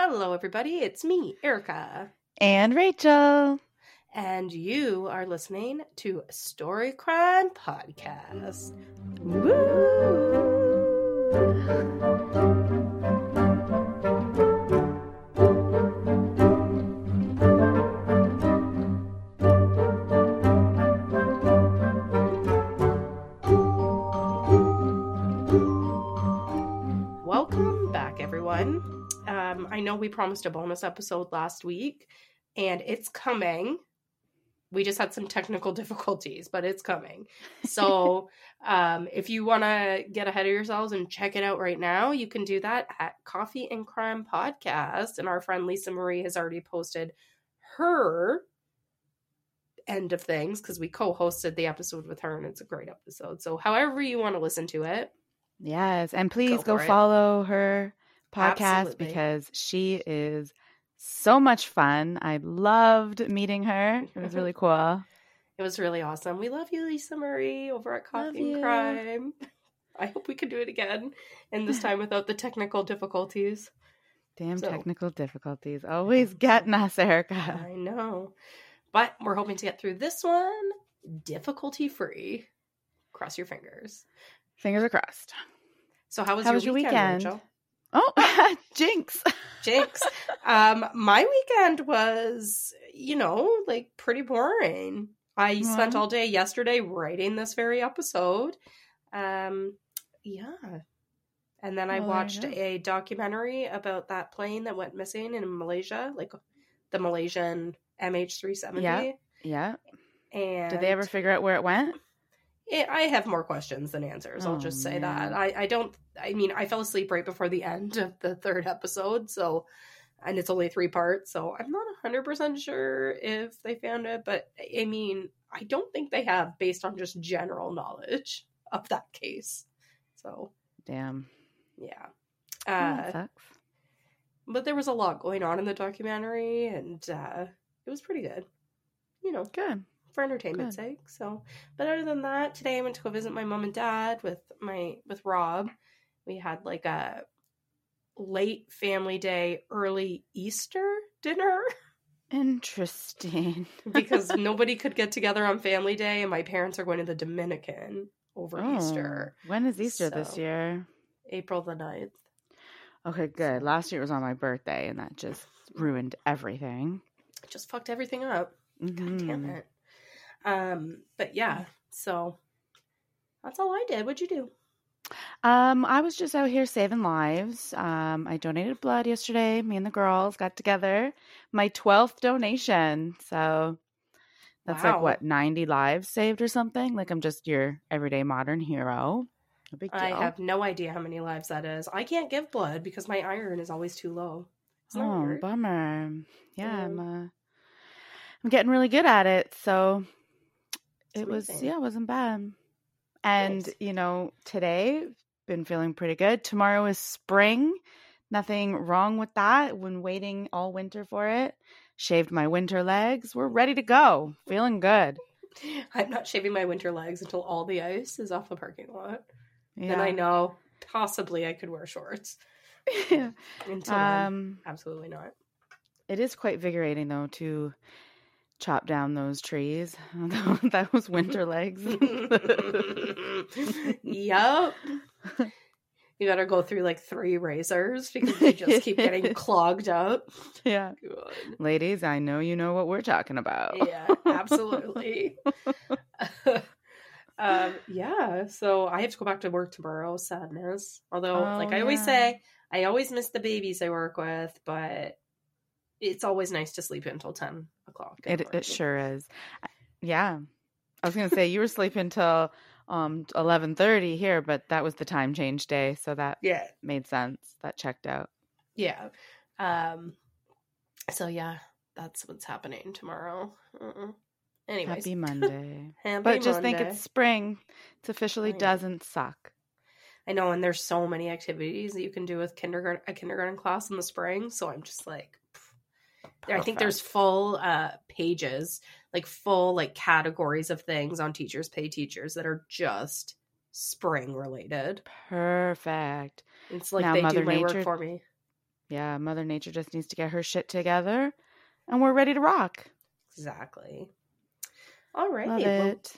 Hello, everybody. It's me, Erica. And Rachel. And you are listening to Story Crime Podcast. Welcome back, everyone. Um, I know we promised a bonus episode last week, and it's coming. We just had some technical difficulties, but it's coming. So, um, if you want to get ahead of yourselves and check it out right now, you can do that at Coffee and Crime Podcast. And our friend Lisa Marie has already posted her end of things because we co-hosted the episode with her and it's a great episode so however you want to listen to it Yes. And please Go go, follow her podcast Absolutely. because she is so much fun. I loved meeting her. It was really cool. It was really awesome. We love you, Lisa Marie, over at Coffee and. Crime. I hope we can do it again, and this time without the technical difficulties. Damn So- technical difficulties. Always getting us, Erica. I know. But we're hoping to get through this one difficulty free. Cross your fingers. Fingers are crossed. So, how was, How your, was your weekend, weekend? Rachel? Oh, jinx. Jinx. um, my weekend was, you know, like pretty boring. I spent Mhm. all day yesterday writing this very episode. Um, yeah. And then I Well, watched a documentary about that plane that went missing in Malaysia, like the Malaysian MH370. Yeah. Yeah. And Did they ever figure out where it went? it, I have more questions than answers. I'll Oh, just say man. that. I, I don't, I mean, I fell asleep right before the end of the third episode. So, and it's only three parts. So I'm not 100% sure if they found it. But I mean, I don't think they have based on just general knowledge of that case. So, Damn. yeah. Oh, Uh, sucks. but there was a lot going on in the documentary and uh, it was pretty good. You know, Good. for entertainment's Good. sake. So, but other than that, today I went to go visit my mom and dad with my with Rob. We had like a late family day, early Easter dinner Interesting. because nobody could get together on family day, and my parents are going to the Dominican over Oh, Easter, When is Easter this year? April the 9th. Okay, good. Last year was on my birthday, and that just ruined everything. Just fucked everything up. God damn Mhm. it. Um, but yeah, so that's all I did. What'd you do? Um, I was just out here saving lives. Um, I donated blood yesterday. Me and the girls got together. My twelfth donation. So that's Wow. like what ninety lives saved or something. Like I'm just your everyday modern hero. No big deal. I have no idea how many lives that is. I can't give blood because my iron is always too low. Oh, weird? bummer. Yeah, Yeah. I'm. Uh, I'm getting really good at it. So it was. amazing. Yeah, it wasn't bad. And Nice. you know, today been feeling pretty good. Tomorrow is spring. Nothing wrong with that. When waiting all winter for it, shaved my winter legs. We're ready to go. Feeling good. I'm not shaving my winter legs until all the ice is off the parking lot. Yeah. Then I know possibly I could wear shorts. Until then, um, absolutely not. it is quite invigorating though to chop down those trees. those winter legs. yep. You gotta go through like three razors because they just keep getting clogged up. yeah. God. Ladies, I know you know what we're talking about. Yeah, absolutely. um, yeah, so I have to go back to work tomorrow. Sadness. Although, Oh, like I always say, I always miss the babies I work with, but it's always nice to sleep until ten o'clock. It it sure is. Yeah. I was gonna say you were sleeping till um eleven thirty here, but that was the time change day, so that Yeah, made sense. That checked out. yeah. Um. So yeah, that's what's happening tomorrow. Uh-uh. Anyways, Happy Monday. happy but just think it's spring. It officially doesn't suck. I know, and there's so many activities that you can do with kindergarten a kindergarten class in the spring. So I'm just like, pff. I think there's full uh, pages, like full like categories of things on Teachers Pay Teachers that are just spring related. perfect. It's like Now they Mother do my Nature- work for me. Yeah, Mother Nature just needs to get her shit together and we're ready to rock. Exactly. All right. Love well, it.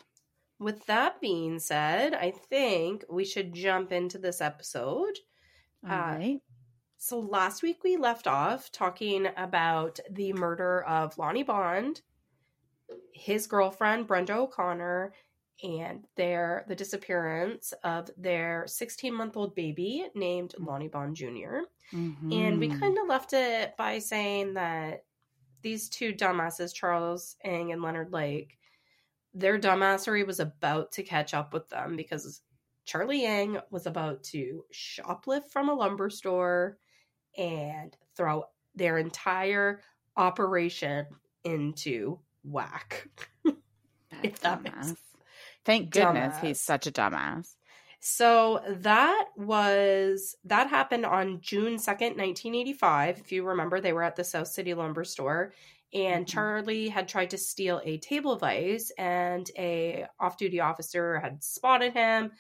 with that being said, I think we should jump into this episode. All uh, right. So last week we left off talking about the murder of Lonnie Bond, his girlfriend Brenda O'Connor, and their the disappearance of their 16 month old baby named Lonnie Bond Jr. And we Mhm. kind of left it by saying that these two dumbasses, Charles Ng and Leonard Lake, their dumbassery was about to catch up with them because Charlie Ng was about to shoplift from a lumber store and throw their entire operation into whack. if that makes- dumbass. Thank goodness Dumbass. he's such a dumbass. So that was that happened on June 2nd, 1985. If you remember, they were at the South City lumber store and Mhm. Charlie had tried to steal a table vise and a off-duty officer had spotted him.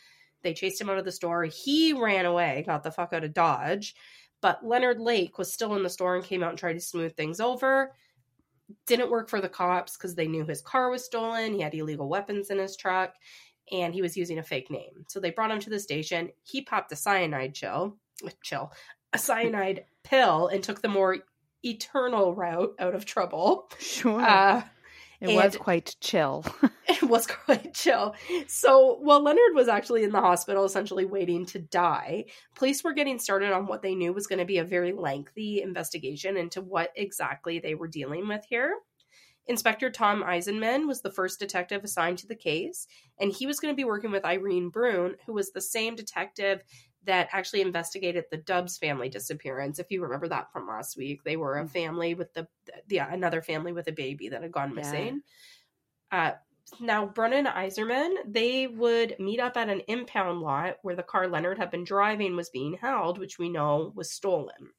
They chased him out of the store. He ran away, got the fuck out of Dodge. But Leonard Lake was still in the store and came out and tried to smooth things over. Didn't work for the cops because they knew his car was stolen. He had illegal weapons in his truck and he was using a fake name. So they brought him to the station. He popped a cyanide chill, chill, a cyanide pill, and took the more eternal route out of trouble. Sure. Uh, it was quite chill. it was quite chill. So while Leonard was actually in the hospital, essentially waiting to die, police were getting started on what they knew was going to be a very lengthy investigation into what exactly they were dealing with here. Inspector Tom Eisenman was the first detective assigned to the case, and he was going to be working with Irene Brunn, who was the same detective that actually investigated the Dubs family disappearance. If you remember that from last week, they were a family with the, the another family with a baby that had gone Yeah. missing. Uh, now, Brennan Eisenman, they would meet up at an impound lot where the car Leonard had been driving was being held, which we know was stolen.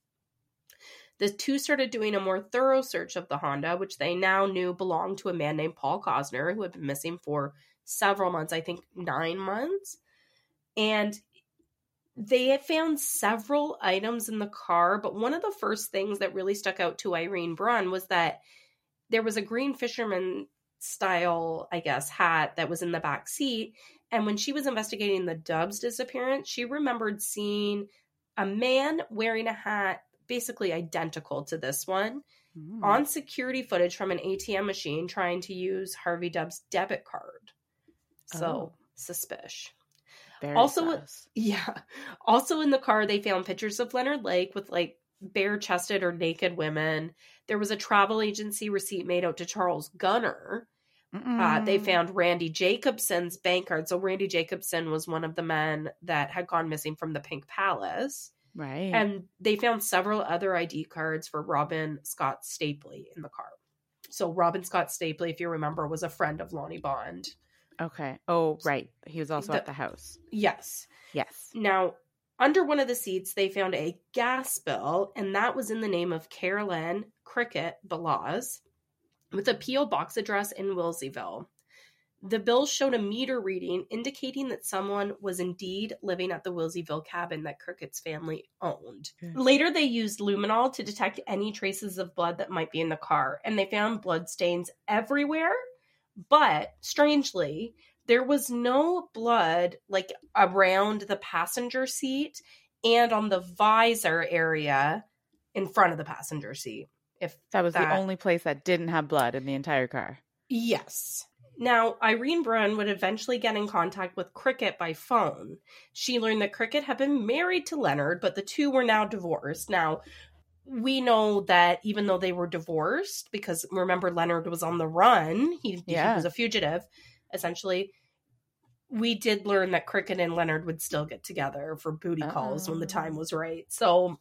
The two started doing a more thorough search of the Honda, which they now knew belonged to a man named Paul Cosner, who had been missing for several months, I think nine months. And they had found several items in the car, but one of the first things that really stuck out to Irene Brunn was that there was a green fisherman style, I guess, hat that was in the back seat. And when she was investigating the Dubs disappearance, she remembered seeing a man wearing a hat basically identical to this one Mm. on security footage from an ATM machine trying to use Harvey Dub's debit card. So Oh. suspicious. Also-. Yeah. Also in the car, they found pictures of Leonard Lake with like bare chested or naked women. There was a travel agency receipt made out to Charles Gunnar. Uh, they Mm. found Randy Jacobson's bank card. So Randy Jacobson was one of the men that had gone missing from the Pink Palace. right. And they found several other ID cards for Robin Scott Stapley in the car. So Robin Scott Stapley, if you remember, was a friend of Lonnie Bond. Okay. Oh, right. He was also The- at the house. Yes. Yes. Now, under one of the seats, they found a gas bill, and that was in the name of Claralyn Cricket Balazs with a P.O. box address in Wilseyville. The bill showed a meter reading indicating that someone was indeed living at the Wilseyville cabin that Crickett's family owned. Good. Later, they used luminol to detect any traces of blood that might be in the car, and they found blood stains everywhere. But strangely, there was no blood like around the passenger seat and on the visor area in front of the passenger seat. If That was that- the only place that didn't have blood in the entire car. Yes. Now, Irene Brunn would eventually get in contact with Cricket by phone. She learned that Cricket had been married to Leonard, but the two were now divorced. Now, we know that even though they were divorced, because remember, Leonard was on the run, he, Yeah. he was a fugitive, essentially. We did learn that Cricket and Leonard would still get together for booty calls when the Oh. time was right. So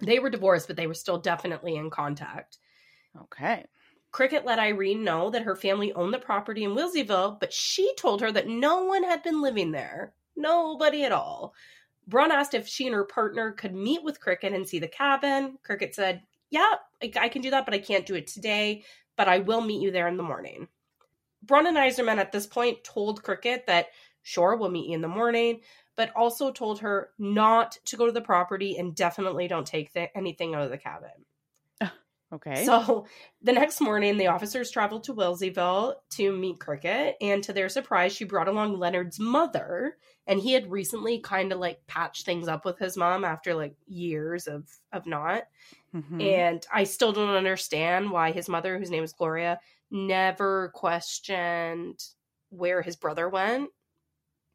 they were divorced, but they were still definitely in contact. Okay. Cricket let Irene know that her family owned the property in Wilseyville, but she told her that no one had been living there. Nobody at all. Brunn asked if she and her partner could meet with Cricket and see the cabin. Cricket said, Yeah, I, I can do that, but I can't do it today, but I will meet you there in the morning. Brunn and Eisenman at this point told Cricket that, Sure, we'll meet you in the morning, but also told her not to go to the property and definitely don't take th- anything out of the cabin. Okay. So the next morning, the officers traveled to Wilseyville to meet Cricket, and to their surprise, she brought along Leonard's mother. And he had recently kind of like patched things up with his mom after like years of of not. Mhm. And I still don't understand why his mother, whose name is Gloria, never questioned where his brother went.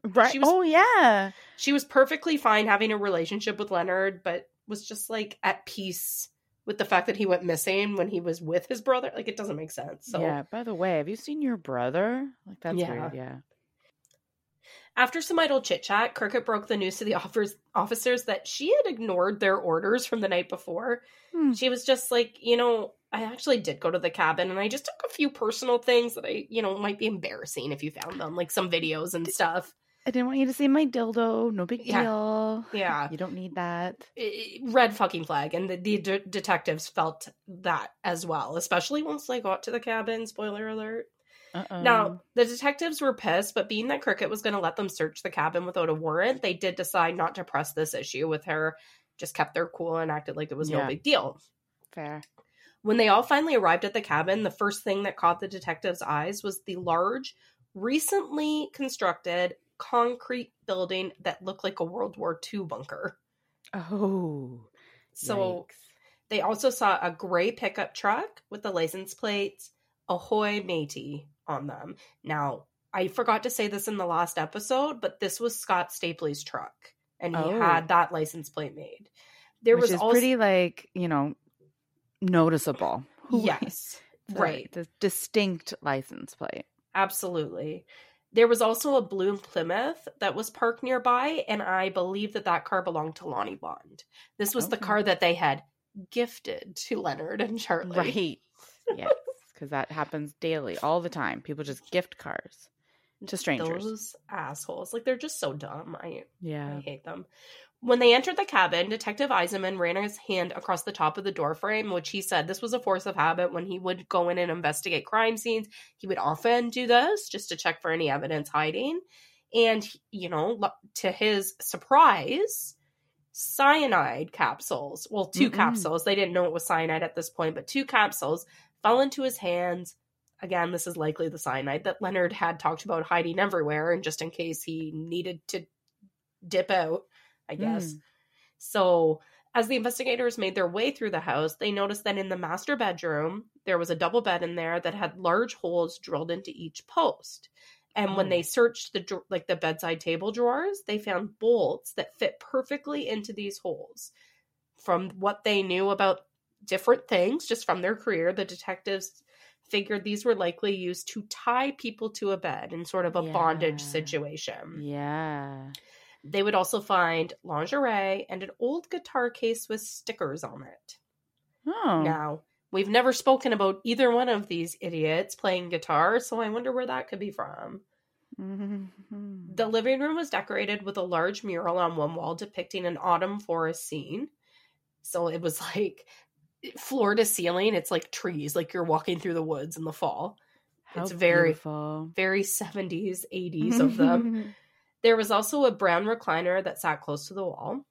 right. was- oh yeah. She was perfectly fine having a relationship with Leonard, but was just like at peace with the fact that he went missing when he was with his brother. Like it doesn't make sense. So yeah. By the way, have you seen your brother? Like that's Yeah. weird. Yeah. after some idle chit chat, Cricket broke the news to the offers- officers that she had ignored their orders from the night before. Hmm. She was just like, you know, I actually did go to the cabin and I just took a few personal things that I, you know, might be embarrassing if you found them, like some videos and stuff. I didn't want you to see my dildo. No big Yeah. deal. Yeah. You don't need that. Red fucking flag and the, the de- detectives felt that as well especially once they got to the cabin spoiler alert Uh-oh. now the detectives were pissed but being that cricket was going to let them search the cabin without a warrant they did decide not to press this issue with her just kept their cool and acted like it was no big deal fair. when they all finally arrived at the cabin the first thing that caught the detectives eyes was the large recently constructed concrete building that looked like a world war ii bunker Oh. so yikes. They also saw a gray pickup truck with the license plates Ahoy Matey on them. Now, I forgot to say this in the last episode, but this was Scott Stapley's truck, and he Oh. had that license plate made. There Which was also pretty like, you know, noticeable. Yes, right, The distinct license plate. absolutely. There was also a blue Plymouth that was parked nearby, and I believe that that car belonged to Lonnie Bond. This was the car that they had gifted to Leonard and Charlie. Right. yes. Because that happens daily, all the time. People just gift cars to strangers. Those assholes. Like they're just so dumb. I yeah. I hate them. When they entered the cabin, Detective Eisenman ran his hand across the top of the door frame, which he said this was a force of habit when he would go in and investigate crime scenes. He would often do this just to check for any evidence hiding. And, you know, to his surprise, cyanide capsules, well, 2 Mm-mm. capsules, they didn't know it was cyanide at this point, but two capsules fell into his hands. Again, this is likely the cyanide that Leonard had talked about hiding everywhere, and just in case he needed to dip out, I guess. Mm. So, as the investigators made their way through the house, they noticed that in the master bedroom, there was a double bed in there that had large holes drilled into each post. And when Oh. they searched the like the bedside table drawers, they found bolts that fit perfectly into these holes. From what they knew about different things, just from their career, the detectives figured these were likely used to tie people to a bed in sort of a bondage situation. Yeah. They would also find lingerie and an old guitar case with stickers on it. Oh. Now, we've never spoken about either one of these idiots playing guitar, so I wonder where that could be from. Mhm. The living room was decorated with a large mural on one wall depicting an autumn forest scene. So it was like floor to ceiling, it's like trees, like you're walking through the woods in the fall. How it's very- beautiful. Very 70s, 80s of them. There was also a brown recliner that sat close to the wall.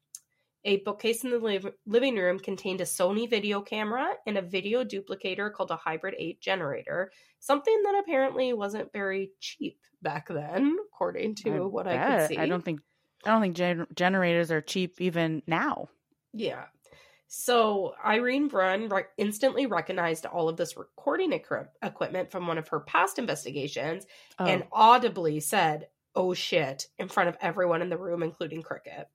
A bookcase in the liv- living room contained a Sony video camera and a video duplicator called a Hybrid 8 generator, something that apparently wasn't very cheap back then, according to what I could see. I don't think I don't think gen- generators are cheap even now. Yeah. So Irene Brunn re- instantly recognized all of this recording equi- equipment from one of her past investigations Oh. and audibly said, oh shit, in front of everyone in the room, including Cricket.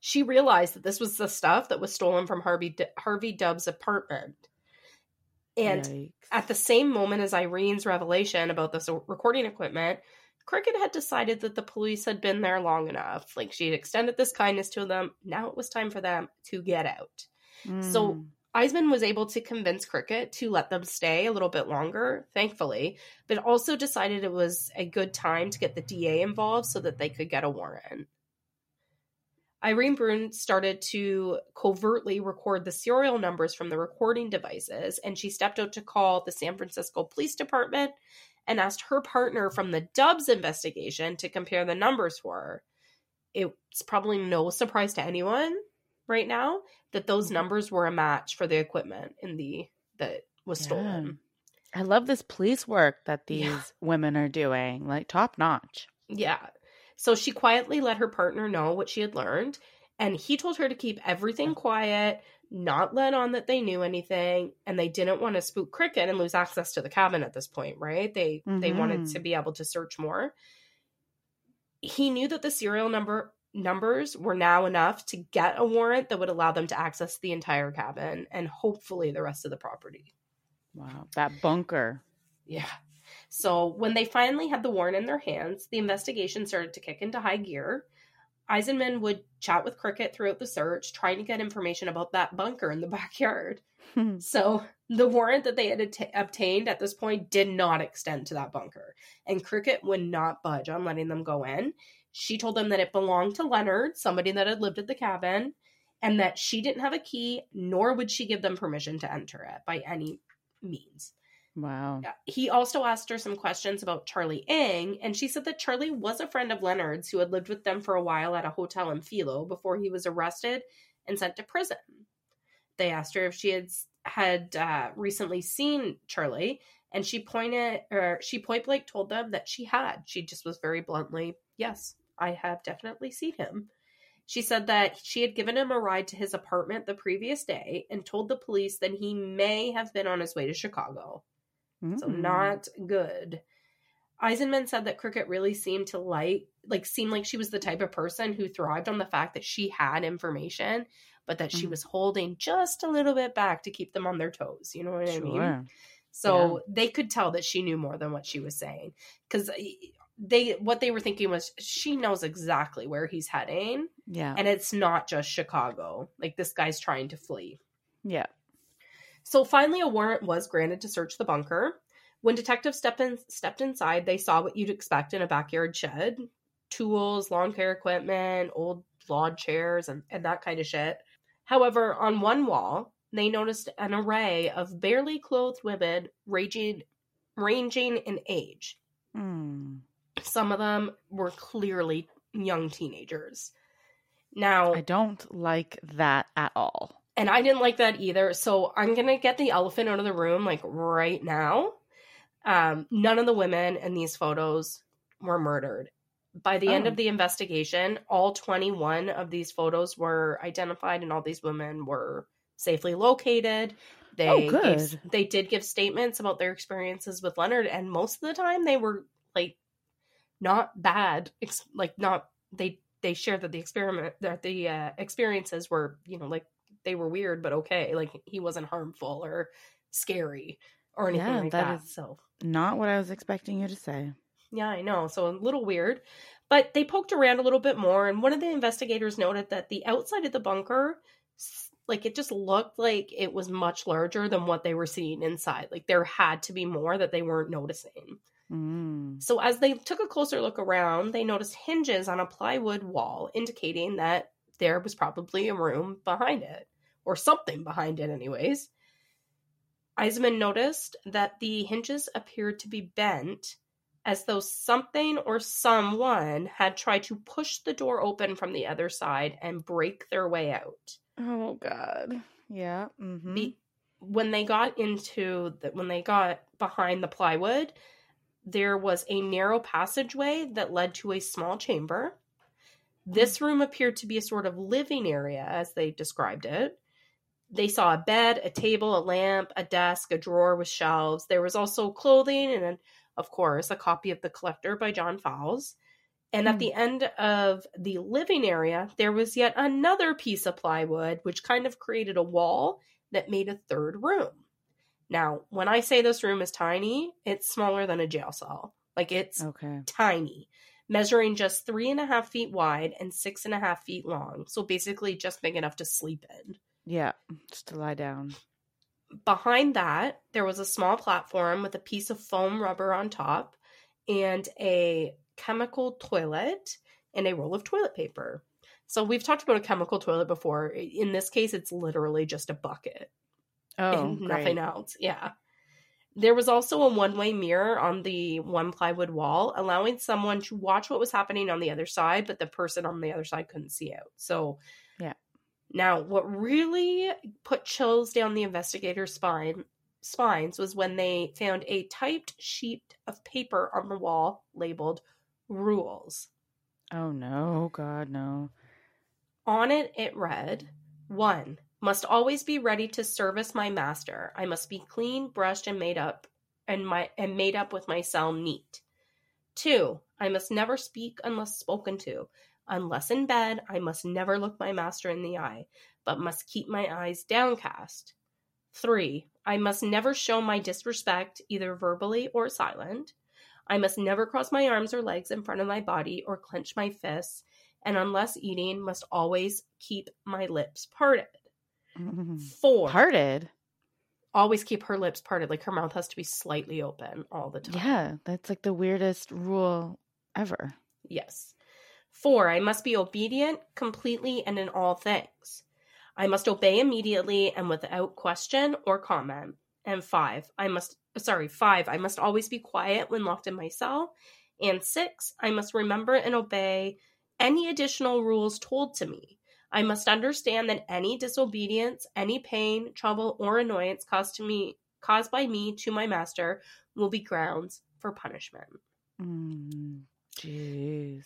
She realized that this was the stuff that was stolen from Harvey, D- Harvey Dubb's apartment. And Yikes. at the same moment as Irene's revelation about this recording equipment, Cricket had decided that the police had been there long enough. Like she had extended this kindness to them. Now it was time for them to get out. so- Mm. Eisenman was able to convince Cricket to let them stay a little bit longer, thankfully, but also decided it was a good time to get the DA involved so that they could get a warrant. Irene Brunn started to covertly record the serial numbers from the recording devices, and she stepped out to call the San Francisco Police Department and asked her partner from the Dubs investigation to compare the numbers for her. it's probably no surprise to anyone right now that those Mhm. numbers were a match for the equipment in the that was Yeah. stolen. I love this police work that these Yeah. women are doing, like top notch. Yeah. So she quietly let her partner know what she had learned, and he told her to keep everything quiet, not let on that they knew anything, and they didn't want to spook Cricket and lose access to the cabin at this point, right? They they wanted to be able to search more. He knew that the serial number numbers were now enough to get a warrant that would allow them to access the entire cabin and hopefully the rest of the property. Wow, that bunker. Yeah. So when they finally had the warrant in their hands, the investigation started to kick into high gear. Eisenman would chat with Cricket throughout the search, trying to get information about that bunker in the backyard. So the warrant that they had at- obtained at this point did not extend to that bunker, and Cricket would not budge on letting them go in. She told them that it belonged to Leonard, somebody that had lived at the cabin, and that she didn't have a key, nor would she give them permission to enter it by any means. wow. He also asked her some questions about Charlie Ng, and she said that Charlie was a friend of Leonard's who had lived with them for a while at a hotel in Philo before he was arrested and sent to prison. They asked her if she had had uh, recently seen Charlie, and she pointed, or she point blank told them that she had. She just was very bluntly, "Yes, I have definitely seen him." She said that she had given him a ride to his apartment the previous day and told the police that he may have been on his way to Chicago. So Mm. not good. Eisenman said that Cricket really seemed to like like seemed like she was the type of person who thrived on the fact that she had information, but that she Mhm. was holding just a little bit back to keep them on their toes. You know what I mean? Sure. So they could tell that she knew more than what she was saying because they what they were thinking was she knows exactly where he's heading, Yeah. and it's not just Chicago. Like this guy's trying to flee. yeah. So finally, a warrant was granted to search the bunker. When detectives stepped in, stepped inside, they saw what you'd expect in a backyard shed: tools, lawn care equipment, old lawn chairs, and, and that kind of shit. However, on one wall, they noticed an array of barely clothed women, ranging ranging in age. Mm. Some of them were clearly young teenagers. Now, I don't like that at all. And I didn't like that either. So I'm going to get the elephant out of the room like right now. Um, none of the women in these photos were murdered. By the end Oh. of the investigation, all 21 of these photos were identified and all these women were safely located. They Oh, gave- good. they did give statements about their experiences with Leonard and most of the time they were like not bad, ex- like not they they shared that the experiment that the uh, experiences were you know like they were weird but okay like he wasn't harmful or scary or anything Yeah, like that that, is- so Not what I was expecting you to say. yeah i know so a little weird but they poked around a little bit more and one of the investigators noted that the outside of the bunker like it just looked like it was much larger than what they were seeing inside like there had to be more that they weren't noticing Mm. so as they took a closer look around, they noticed hinges on a plywood wall, indicating that there was probably a room behind it, or something behind it, anyways. Eisenman noticed that the hinges appeared to be bent, as though something or someone had tried to push the door open from the other side and break their way out. Oh God. Yeah. Mm-hmm. Be- when they got into the, when they got behind the plywood, there was a narrow passageway that led to a small chamber. This mm. room appeared to be a sort of living area, as they described it. They saw a bed, a table, a lamp, a desk, a drawer with shelves. There was also clothing and, of course, a copy of The Collector by John Fowles. And at the mm. end of the living area, there was yet another piece of plywood, which kind of created a wall that made a third room. Now, when I say this room is tiny, it's smaller than a jail cell. Like it's Okay. tiny, measuring just three and a half feet wide and six and a half feet long. So basically, just big enough to sleep in. Yeah. Just to lie down. Behind that, there was a small platform with a piece of foam rubber on top and a chemical toilet and a roll of toilet paper. So we've talked about a chemical toilet before. In this case, it's literally just a bucket Oh, and nothing great. else. Yeah. There was also a one way mirror on the one plywood wall, allowing someone to watch what was happening on the other side, but the person on the other side couldn't see out. So, Yeah. Now, what really put chills down the investigator's spine spines was when they found a typed sheet of paper on the wall labeled rules. Oh no, God, no. On it, it read 1. Must always be ready to service my master. I must be clean, brushed, and made up and my and made up with my cell neat. 2. I must never speak unless spoken to. Unless in bed, I must never look my master in the eye, but must keep my eyes downcast. 3. I must never show my disrespect, either verbally or silent. I must never cross my arms or legs in front of my body or clench my fists, and unless eating, must always keep my lips parted. Mm-hmm. Four, Parted? always keep her lips parted. Like her mouth has to be slightly open all the time. Yeah, that's like the weirdest rule ever. Yes. Four, I must be obedient completely and in all things. I must obey immediately and without question or comment. And five, I must, sorry, five, I must always be quiet when locked in my cell. And six, I must remember and obey any additional rules told to me. I must understand that any disobedience, any pain, trouble, or annoyance caused to me caused by me to my master will be grounds for punishment. Mm, Jeez.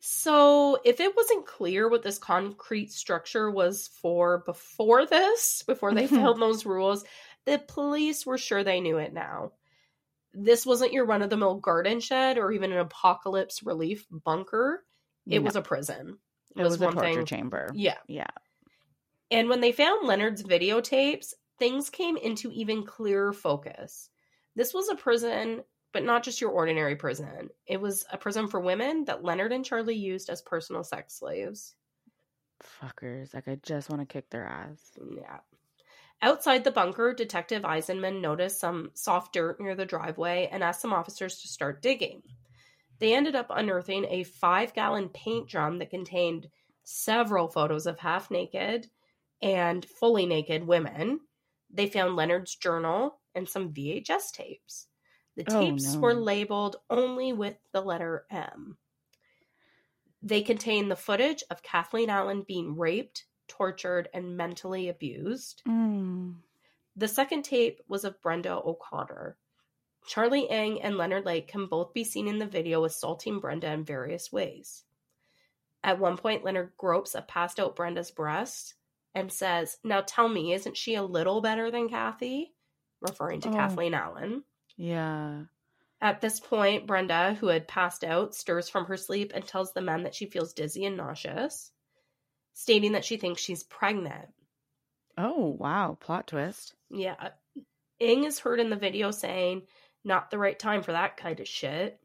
So, if it wasn't clear what this concrete structure was for before this, before they found those rules, the police were sure they knew it now. This wasn't your run of the mill garden shed or even an apocalypse relief bunker. It No, was a prison. It was, a one torture thing- chamber. Yeah. Yeah. And when they found Leonard's videotapes, things came into even clearer focus. This was a prison, but not just your ordinary prison. It was a prison for women that Leonard and Charlie used as personal sex slaves. Fuckers. Like, I just want to kick their ass. Yeah. Outside the bunker, Detective Eisenman noticed some soft dirt near the driveway and asked some officers to start digging. They ended up unearthing a five gallon paint drum that contained several photos of half naked and fully naked women. They found Leonard's journal and some VHS tapes. The Oh, tapes no. were labeled only with the letter M. They contain the footage of Kathleen Allen being raped, tortured, and mentally abused. Mm. The second tape was of Brenda O'Connor. Charlie Ng and Leonard Lake can both be seen in the video assaulting Brenda in various ways. At one point, Leonard gropes a passed out Brenda's breast and says, Now tell me, isn't she a little better than Kathy? Referring to Oh. Kathleen Allen. Yeah. At this point, Brenda, who had passed out, stirs from her sleep and tells the men that she feels dizzy and nauseous, stating that she thinks she's pregnant. Oh, wow. Plot twist. Yeah. Ng is heard in the video saying, not the right time for that kind of shit.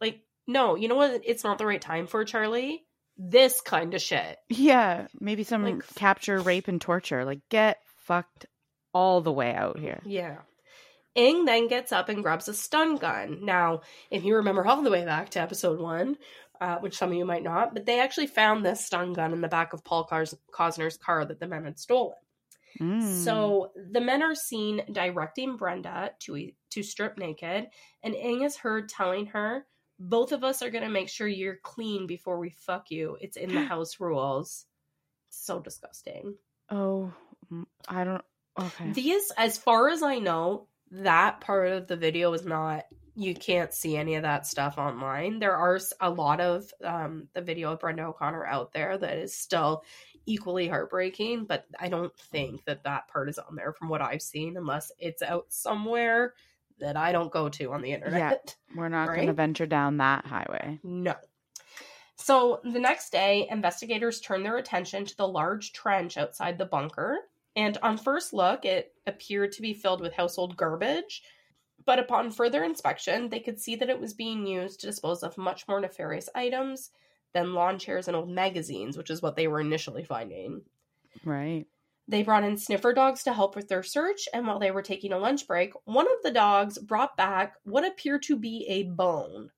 Like, no, you know what? It's not the right time for Charlie. This kind of shit. Yeah. Maybe some Like- capture, rape, and torture. Like, get fucked all the way out here. Yeah. Ng then gets up and grabs a stun gun. Now, if you remember all the way back to episode one, uh, which some of you might not, but they actually found this stun gun in the back of Paul Cars- Cosner's car that the men had stolen. Mm. So the men are seen directing Brenda to to strip naked, and Ng is heard telling her, "Both of us are going to make sure you're clean before we fuck you. It's in the house rules." So disgusting. Oh, I don't. Okay. These, as far as I know, that part of the video is not. You can't see any of that stuff online. There are a lot of um, the video of Brenda O'Connor out there that is still equally heartbreaking, but I don't think that that part is on there from what I've seen, unless it's out somewhere that I don't go to on the internet. Yeah, We're not going to venture down that highway. No. So the next day, investigators turn their attention to the large trench outside the bunker. And on first look, it appeared to be filled with household garbage. But upon further inspection, they could see that it was being used to dispose of much more nefarious items than lawn chairs and old magazines, which is what they were initially finding. Right. They brought in sniffer dogs to help with their search, and while they were taking a lunch break, one of the dogs brought back what appeared to be a bone.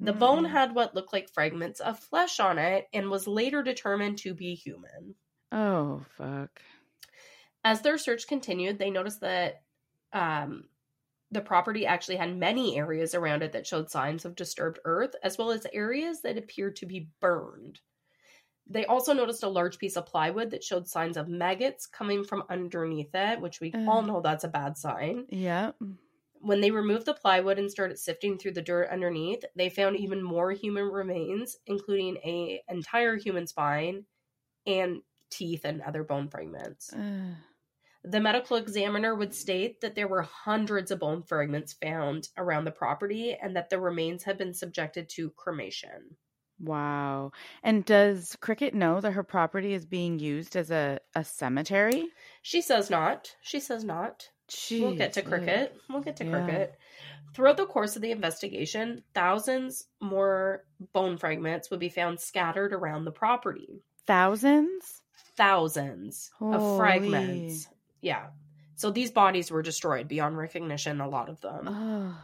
The bone Mm. had what looked like fragments of flesh on it and was later determined to be human. Oh, fuck. As their search continued, they noticed that um, the property actually had many areas around it that showed signs of disturbed earth, as well as areas that appeared to be burned. They also noticed a large piece of plywood that showed signs of maggots coming from underneath it, which we all mm. know that's a bad sign. Yeah. When they removed the plywood and started sifting through the dirt underneath, they found even more human remains, including a entire human spine and teeth and other bone fragments. Ugh. The medical examiner would state that there were hundreds of bone fragments found around the property and that the remains had been subjected to cremation. Wow. And does Cricket know that her property is being used as a, a cemetery? She says not. She says not. we'll get to Jeez, cricket. We'll get to Yeah. cricket. Throughout the course of the investigation, thousands more bone fragments would be found scattered around the property. Thousands? Thousands of fragments. Yeah. So these bodies were destroyed beyond recognition, a lot of them. Oh.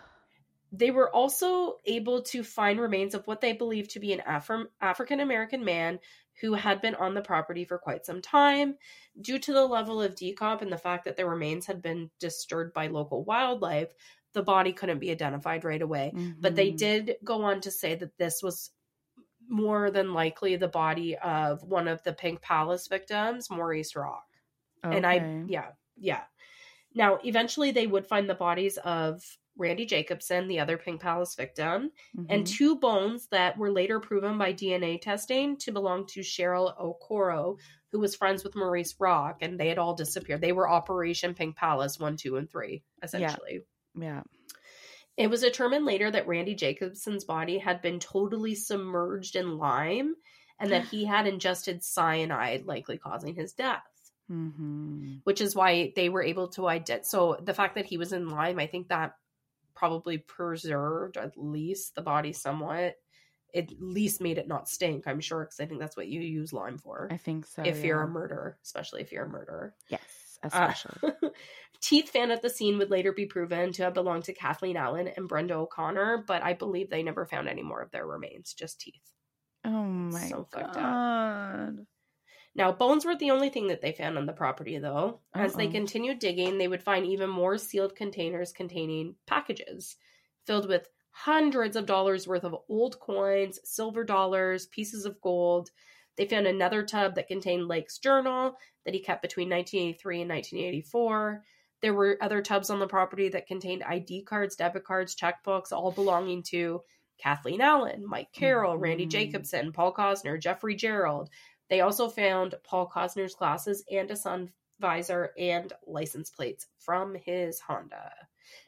They were also able to find remains of what they believed to be an Afri- African American man who had been on the property for quite some time. Due to the level of decomp and the fact that the remains had been disturbed by local wildlife, the body couldn't be identified right away. But they Mhm. did go on to say that this was more than likely the body of one of the Pink Palace victims, Maurice Rock. And I, yeah, yeah. Now, eventually, they would find the bodies of Randy Jacobson, the other Pink Palace victim, and Mhm. two bones that were later proven by DNA testing to belong to Cheryl Okoro, who was friends with Maurice Rock, and they had all disappeared. They were Operation Pink Palace 1, 2, and 3, essentially. yeah. It was determined later that Randy Jacobson's body had been totally submerged in lime and that he had ingested cyanide, likely causing his death hmm which is why they were able to identify. So the fact that he was in lime, I think that probably preserved at least the body somewhat. It at least made it not stink. I'm sure because I think that's what you use lime for I think so. if you're a murderer, especially if you're a murderer. Yes, Uh, especially. teeth found at the scene would later be proven to have belonged to Kathleen Allen and Brenda O'Connor, but I believe they never found any more of their remains, just teeth. oh my so god. Now, bones weren't the only thing that they found on the property, though. As they Uh-oh. continued digging, they would find even more sealed containers containing packages filled with hundreds of dollars worth of old coins, silver dollars, pieces of gold. They found another tub that contained Lake's journal that he kept between 1983 and 1984. There were other tubs on the property that contained ID cards, debit cards, checkbooks, all belonging to Kathleen Allen, Mike Carroll, Randy Mhm. Jacobson, Paul Cosner, Jeffrey Gerald. They also found Paul Cosner's glasses and a sun visor and license plates from his Honda.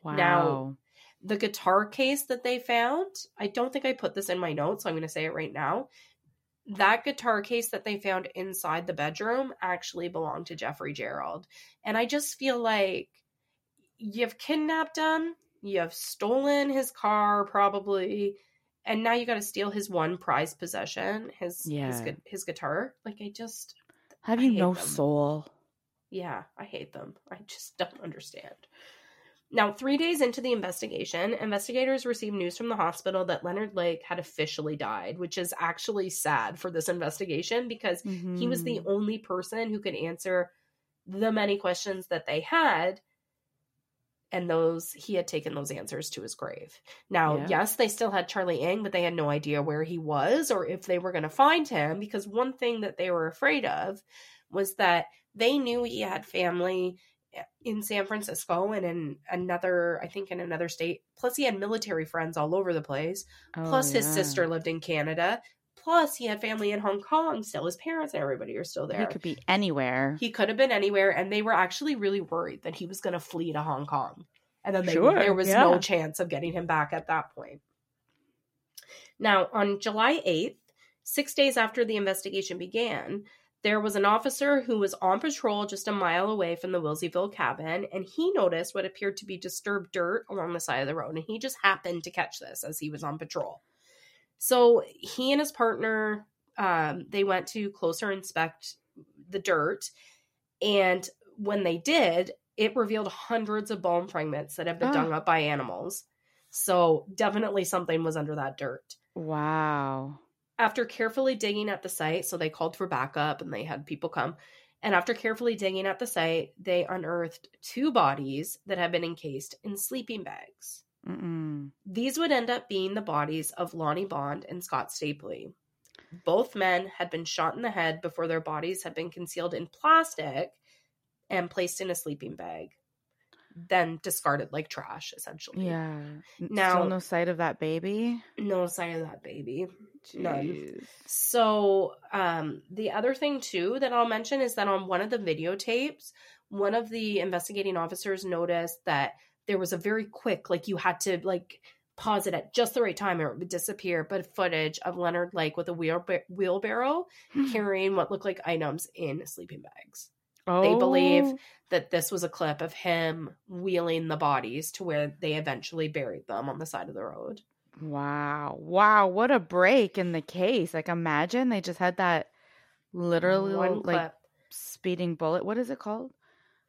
Wow. Now- The guitar case that they found, I don't think I put this in my notes, so I'm going to say it right now. That guitar case that they found inside the bedroom actually belonged to Jeffrey Gerald. And I just feel like you've kidnapped him, you've stolen his car probably, and now you got to steal his one prized possession, his his, Yeah. gu- his guitar. Like I just Have I you no them. soul? yeah, I hate them. I just don't understand. Now, three days into the investigation, investigators received news from the hospital that Leonard Lake had officially died, which is actually sad for this investigation because he was the Mhm. only person who could answer the many questions that they had. And those, he had taken those answers to his grave. Now, Yeah. yes, they still had Charlie Ng, but they had no idea where he was or if they were going to find him because one thing that they were afraid of was that they knew he had family eh, in San Francisco and in another, I think in another state. Plus, he had military friends all over the place. Oh, Plus, his sister lived in Canada. Plus, he had family in Hong Kong. Still, his parents and everybody are still there. He could be anywhere. He could have been anywhere, and they were actually really worried that he was going to flee to Hong Kong, and then they, Sure, there was yeah. no chance of getting him back at that point. Now, on July eighth, six days after the investigation began, there was an officer who was on patrol just a mile away from the Wilseyville cabin, and he noticed what appeared to be disturbed dirt along the side of the road, and he just happened to catch this as he was on patrol. So he and his partner, um, they went to closer inspect the dirt, and when they did, it revealed hundreds of bone fragments that had been Ah. dug up by animals. So definitely something was under that dirt. Wow. After carefully digging at the site, so they called for backup and they had people come. And after carefully digging at the site, they unearthed two bodies that had been encased in sleeping bags. Mm-mm. These would end up being the bodies of Lonnie Bond and Scott Stapley. Both men had been shot in the head before their bodies had been concealed in plastic and placed in a sleeping bag, then discarded like trash, essentially. Yeah. Now- Still no sight of that baby. No sign of that baby. None. So, um, the other thing too that I'll mention is that on one of the videotapes, one of the investigating officers noticed that there was a very quick, like you had to like pause it at just the right time or it would disappear, but footage of Leonard Lake with a wheel wheelbarrow hmm. carrying what looked like items in sleeping bags. They believe Oh, That this was a clip of him wheeling the bodies to where they eventually buried them on the side of the road. Wow. Wow. What a break in the case. Like, imagine they just had that literally One like clip. speeding bullet. What is it called?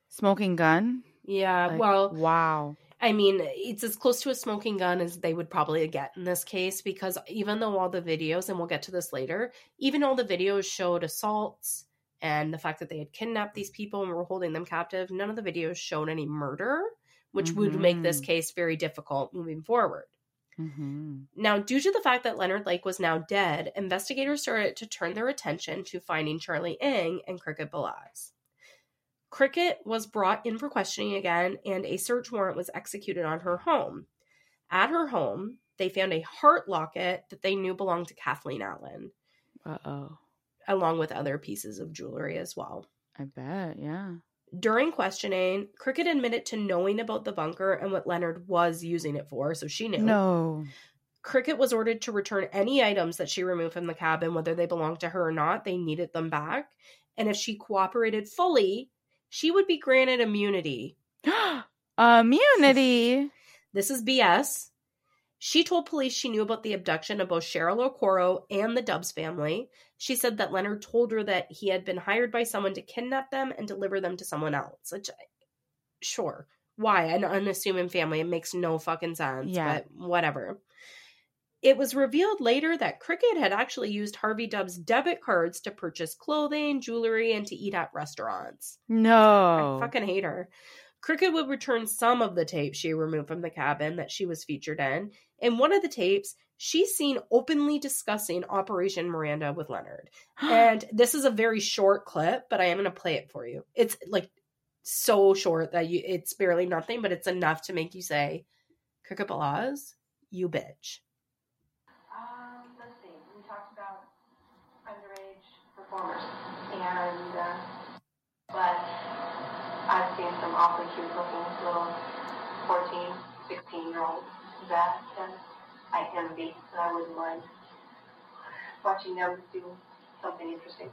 Smoking gun? Yeah, Like, well, wow. I mean, it's as close to a smoking gun as they would probably get in this case because even though all the videos, and we'll get to this later, even all the videos showed assaults and the fact that they had kidnapped these people and were holding them captive, none of the videos showed any murder, which would make this Mhm. case very difficult moving forward. hmm Now, due to the fact that Leonard Lake was now dead, investigators started to turn their attention to finding Charlie Ng and Cricket Balazs. Cricket was brought in for questioning again, and a search warrant was executed on her home. At her home, they found a heart locket that they knew belonged to Kathleen Allen, Uh oh. along with other pieces of jewelry as well. I bet. Yeah. During questioning, Cricket admitted to knowing about the bunker and what Leonard was using it for, so she knew. No. Cricket was ordered to return any items that she removed from the cabin, whether they belonged to her or not. They needed them back. And if she cooperated fully, she would be granted immunity. Immunity. This is BS. She told police she knew about the abduction of both Cheryl Okoro and the Dubs family. She said that Leonard told her that he had been hired by someone to kidnap them and deliver them to someone else. Which, uh, sure. Why? An unassuming family. It makes no fucking sense. Yeah. But whatever. It was revealed later that Cricket had actually used Harvey Dub's debit cards to purchase clothing, jewelry, and to eat at restaurants. No. I fucking hate her. Cricket would return some of the tapes she removed from the cabin that she was featured in. In one of the tapes, she's seen openly discussing Operation Miranda with Leonard. And this is a very short clip, but I am going to play it for you. It's like so short that you it's barely nothing, but it's enough to make you say, Cricket Balazs, you bitch. Um, let's see. We talked about underage performers, and uh, but I've seen some awfully cute looking little 14, 16 year olds that uh, I envy, and I wouldn't mind watching them do something interesting.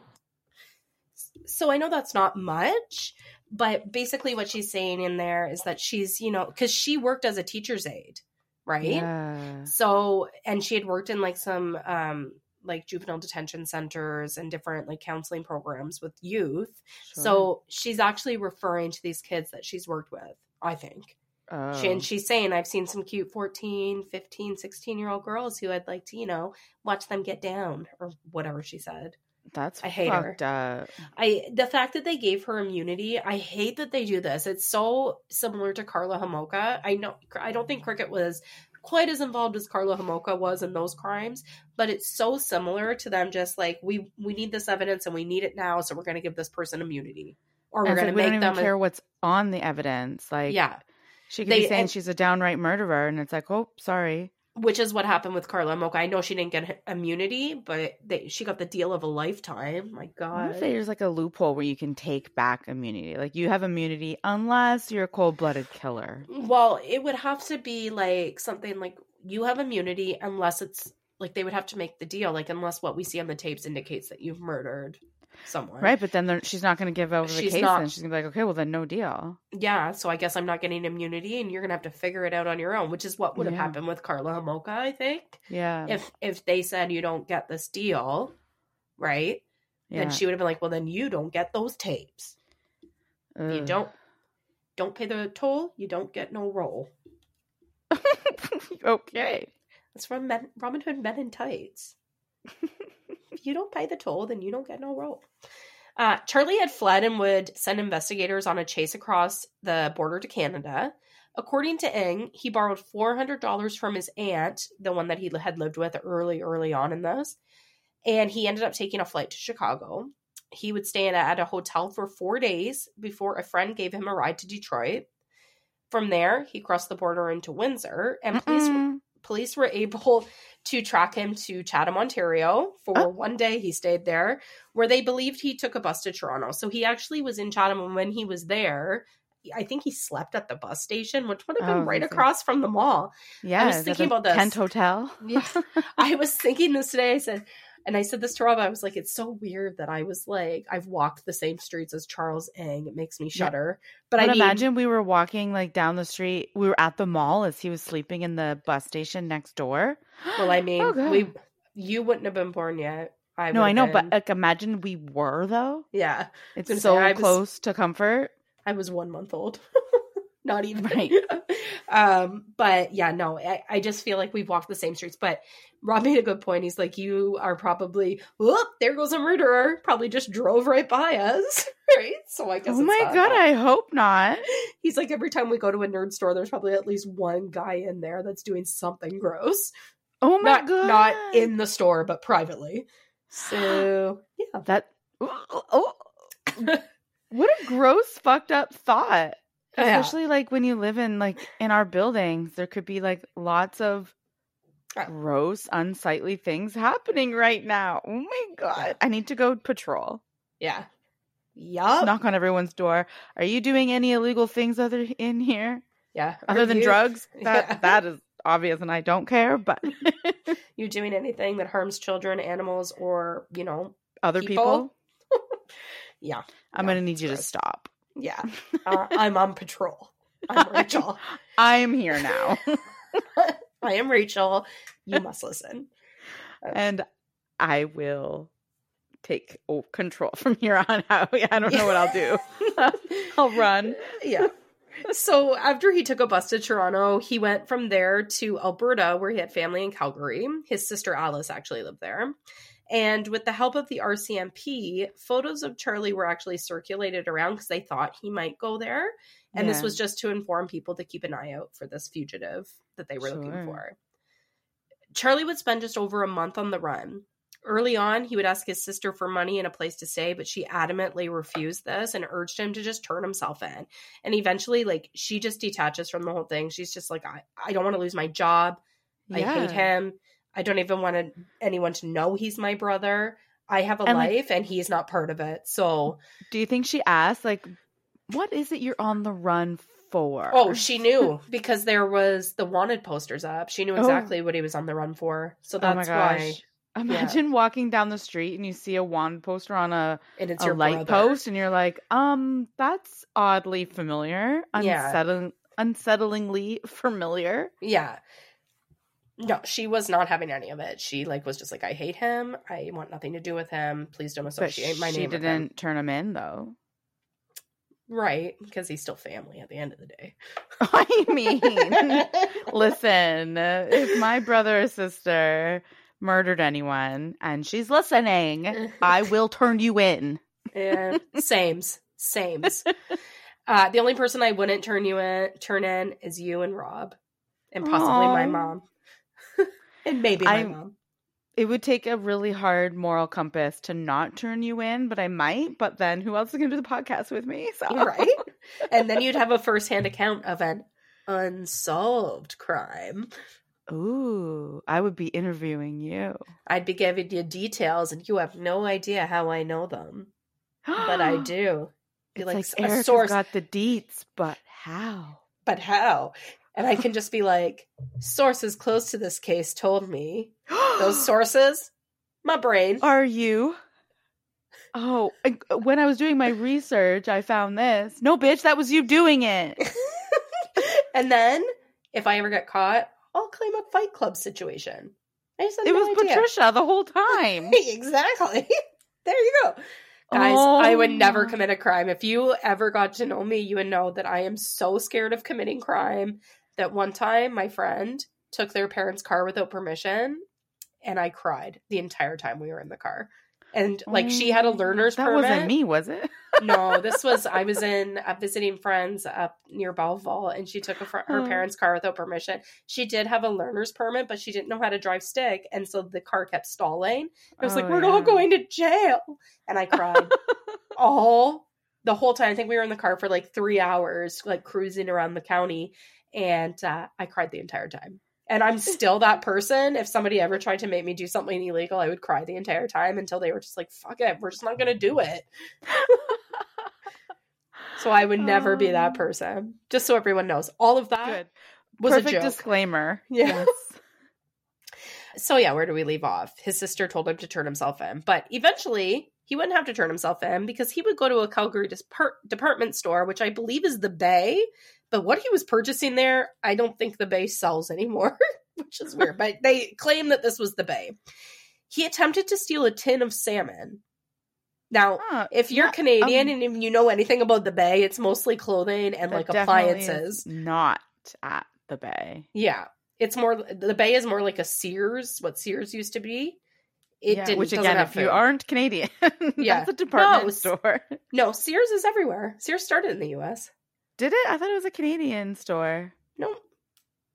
So I know that's not much, but basically what she's saying in there is that she's, you know, because she worked as a teacher's aide, right? Yeah. So, and she had worked in like some um like juvenile detention centers and different like counseling programs with youth. Sure. So, she's actually referring to these kids that she's worked with, I think. oh. She, and oh. she's saying I've seen some cute 14, 15, 16 year old girls who I'd like to, you know, watch them get down or whatever she said. that's I hate her. up. I the fact that they gave her immunity, I hate that they do this. It's so similar to Karla Homolka. I know I don't think Cricket was quite as involved as Karla Homolka was in those crimes, but it's so similar to them just like we we need this evidence and we need it now, so we're going to give this person immunity. Or we're going to we make them care what's on the evidence. Like, Yeah, she could They- be saying and- she's a downright murderer, and it's like, oh, sorry. Which is what happened with Karla Homolka. I know she didn't get immunity, but they, she got the deal of a lifetime. My god. there's like a loophole where you can take back immunity. Like, you have immunity unless you're a cold blooded killer. Well, it would have to be like something like you have immunity unless it's like they would have to make the deal, like unless what we see on the tapes indicates that you've murdered someone. Right, but then she's not going to give over the She's case, not- and she's going to be like, okay, well then no deal. Yeah, so I guess I'm not getting immunity and you're gonna have to figure it out on your own, which is what would have Yeah. happened with Karla Homolka, I think. Yeah, If if they said you don't get this deal, right? yeah. Then she would have been like, Well then you don't get those tapes. You don't don't pay the toll, you don't get no roll. okay. That's from Men, Robin Hood Men in Tights. you don't pay the toll, then you don't get no roll. Uh, Charlie had fled and would send investigators on a chase across the border to Canada. According to Ng, he borrowed $400 from his aunt, the one that he had lived with early, early on in this, and he ended up taking a flight to Chicago. He would stay at a hotel for four days before a friend gave him a ride to Detroit. From there, he crossed the border into Windsor, and police Mm-mm. police were able to track him to Chatham, Ontario. For Oh. one day, he stayed there, where they believed he took a bus to Toronto. So he actually was in Chatham, and when he was there, I think he slept at the bus station, which would have been Oh, right across from the mall. Yeah, I was thinking about this. Kent Hotel. Yeah. I was thinking this today. I said, and I said this to Rob. I was like, it's so weird that I was like, I've walked the same streets as Charles Ng. It makes me Yeah. shudder. But, But, I mean, imagine we were walking like down the street. We were at the mall as he was sleeping in the bus station next door. well, I mean, Oh, we, you wouldn't have been born yet. I no, I know, have but like imagine we were though. yeah, It's gonna say, so was- close to comfort. I was one month old. Not even. Right. um, but yeah, no, I, I just feel like we've walked the same streets. But Rob made a good point. He's like, you are probably, whoop, there goes a murderer. Probably just drove right by us. right. So I guess. Oh my god. I hope not. He's like, every time we go to a nerd store, there's probably at least one guy in there that's doing something gross. Oh my Not, god. not in the store, but privately. So yeah. that oh, what a gross fucked up thought. Oh, yeah. Especially like when you live in like in our buildings, there could be like lots of uh gross, unsightly things happening right now. Oh my god. I need to go patrol. Yeah. Yup. Knock on everyone's door. Are you doing any illegal things other in here? Yeah. Other Are than you- drugs? That Yeah. that is obvious and I don't care, but you doing anything that harms children, animals, or you know, other People? people, yeah, I'm gonna need you to stop. Yeah. Uh, I'm on patrol. I'm Rachel. I'm here now. I am Rachel. You must listen. and I will take control from here on out. I don't know what I'll do. I'll run. yeah. So after he took a bus to Toronto, he went from there to Alberta, where he had family in Calgary. His sister Alice actually lived there. And with the help of the RCMP, photos of Charlie were actually circulated around because they thought he might go there. And this was just to inform people to keep an eye out for this fugitive that they were looking for. Charlie would spend just over a month on the run. Early on, he would ask his sister for money and a place to stay, but she adamantly refused this and urged him to just turn himself in. And eventually, like, she just detaches from the whole thing. She's just like, I, I don't want to lose my job. I hate him. I don't even want to, anyone to know he's my brother. I have a And, like- life and he's not part of it. So, Do you think she asked like, "What is it you're on the run for?" oh, she knew because there was the wanted posters up. She knew Oh. exactly what he was on the run for. So Oh that's gosh. why. Imagine walking down the street and you see a wand poster on a, And it's a your light brother. post, and you're like, um, that's oddly familiar, Yeah. unsettlingly familiar. Yeah. No, she was not having any of it. She like was just like, I hate him. I want nothing to do with him. Please don't But associate my she name with him. didn't turn him in though. Right, because he's still family at the end of the day. I mean, listen, if my brother or sister murdered anyone and she's listening, I will turn you in. Yeah, sames, sames. Uh, the only person I wouldn't turn you in, turn in, is you and Rob, and possibly my mom, and maybe my I'm- mom. It would take a really hard moral compass to not turn you in, but I might. But then who else is going to do the podcast with me? So Right, and then you'd have a firsthand account of an unsolved crime. Ooh, I would be interviewing you. I'd be giving you details, and you have no idea how I know them, but I do. Be It's like, like, Eric source, got the deets, but how? but how? And I can just be like, sources close to this case told me. Those sources, my brain. Are you? Oh, I- uh, when I was doing my research, I found this. No, bitch, that was you doing it. and then if I ever get caught, I'll claim a Fight Club situation. I just had It no was idea. Patricia the whole time. exactly. there you go. Guys, I would never Oh. commit a crime. If you ever got to know me, you would know that I am so scared of committing crime that one time my friend took their parents' car without permission and I cried the entire time we were in the car. And like she had a Oh, learner's That permit. That wasn't me, was it? no, this was I was in uh, visiting friends up near Belleville, and she took a fr- her Oh. parents' car without permission. She did have a learner's permit, but she didn't know how to drive stick, and so the car kept stalling. I was like, Oh, "We're yeah. all going to jail," and I cried all the whole time. I think we were in the car for like three hours, like cruising around the county, and uh, I cried the entire time. And I'm still that person. If somebody ever tried to make me do something illegal, I would cry the entire time until they were just like, "Fuck it, we're just not going to do it." So I would never be that Um, person. Just so everyone knows, all of that Good. was a joke. disclaimer. Yeah. Yes. So yeah, where do we leave off? His sister told him to turn himself in, but eventually he wouldn't have to turn himself in because he would go to a Calgary dispar- department store, which I believe is the Bay. But what he was purchasing there, I don't think the Bay sells anymore, which is weird. but they claim that this was the Bay. He attempted to steal a tin of salmon. Now, Huh, if you're yeah, Canadian um, and if you know anything about the Bay, it's mostly clothing and like appliances. Not at the bay. Yeah. It's more the Bay is more like a Sears, what Sears used to be. It Yeah, which again, if you aren't Canadian, Yeah. that's a department No, store. No, Sears is everywhere. Sears started in the US. Did it? I thought it was a Canadian store. No.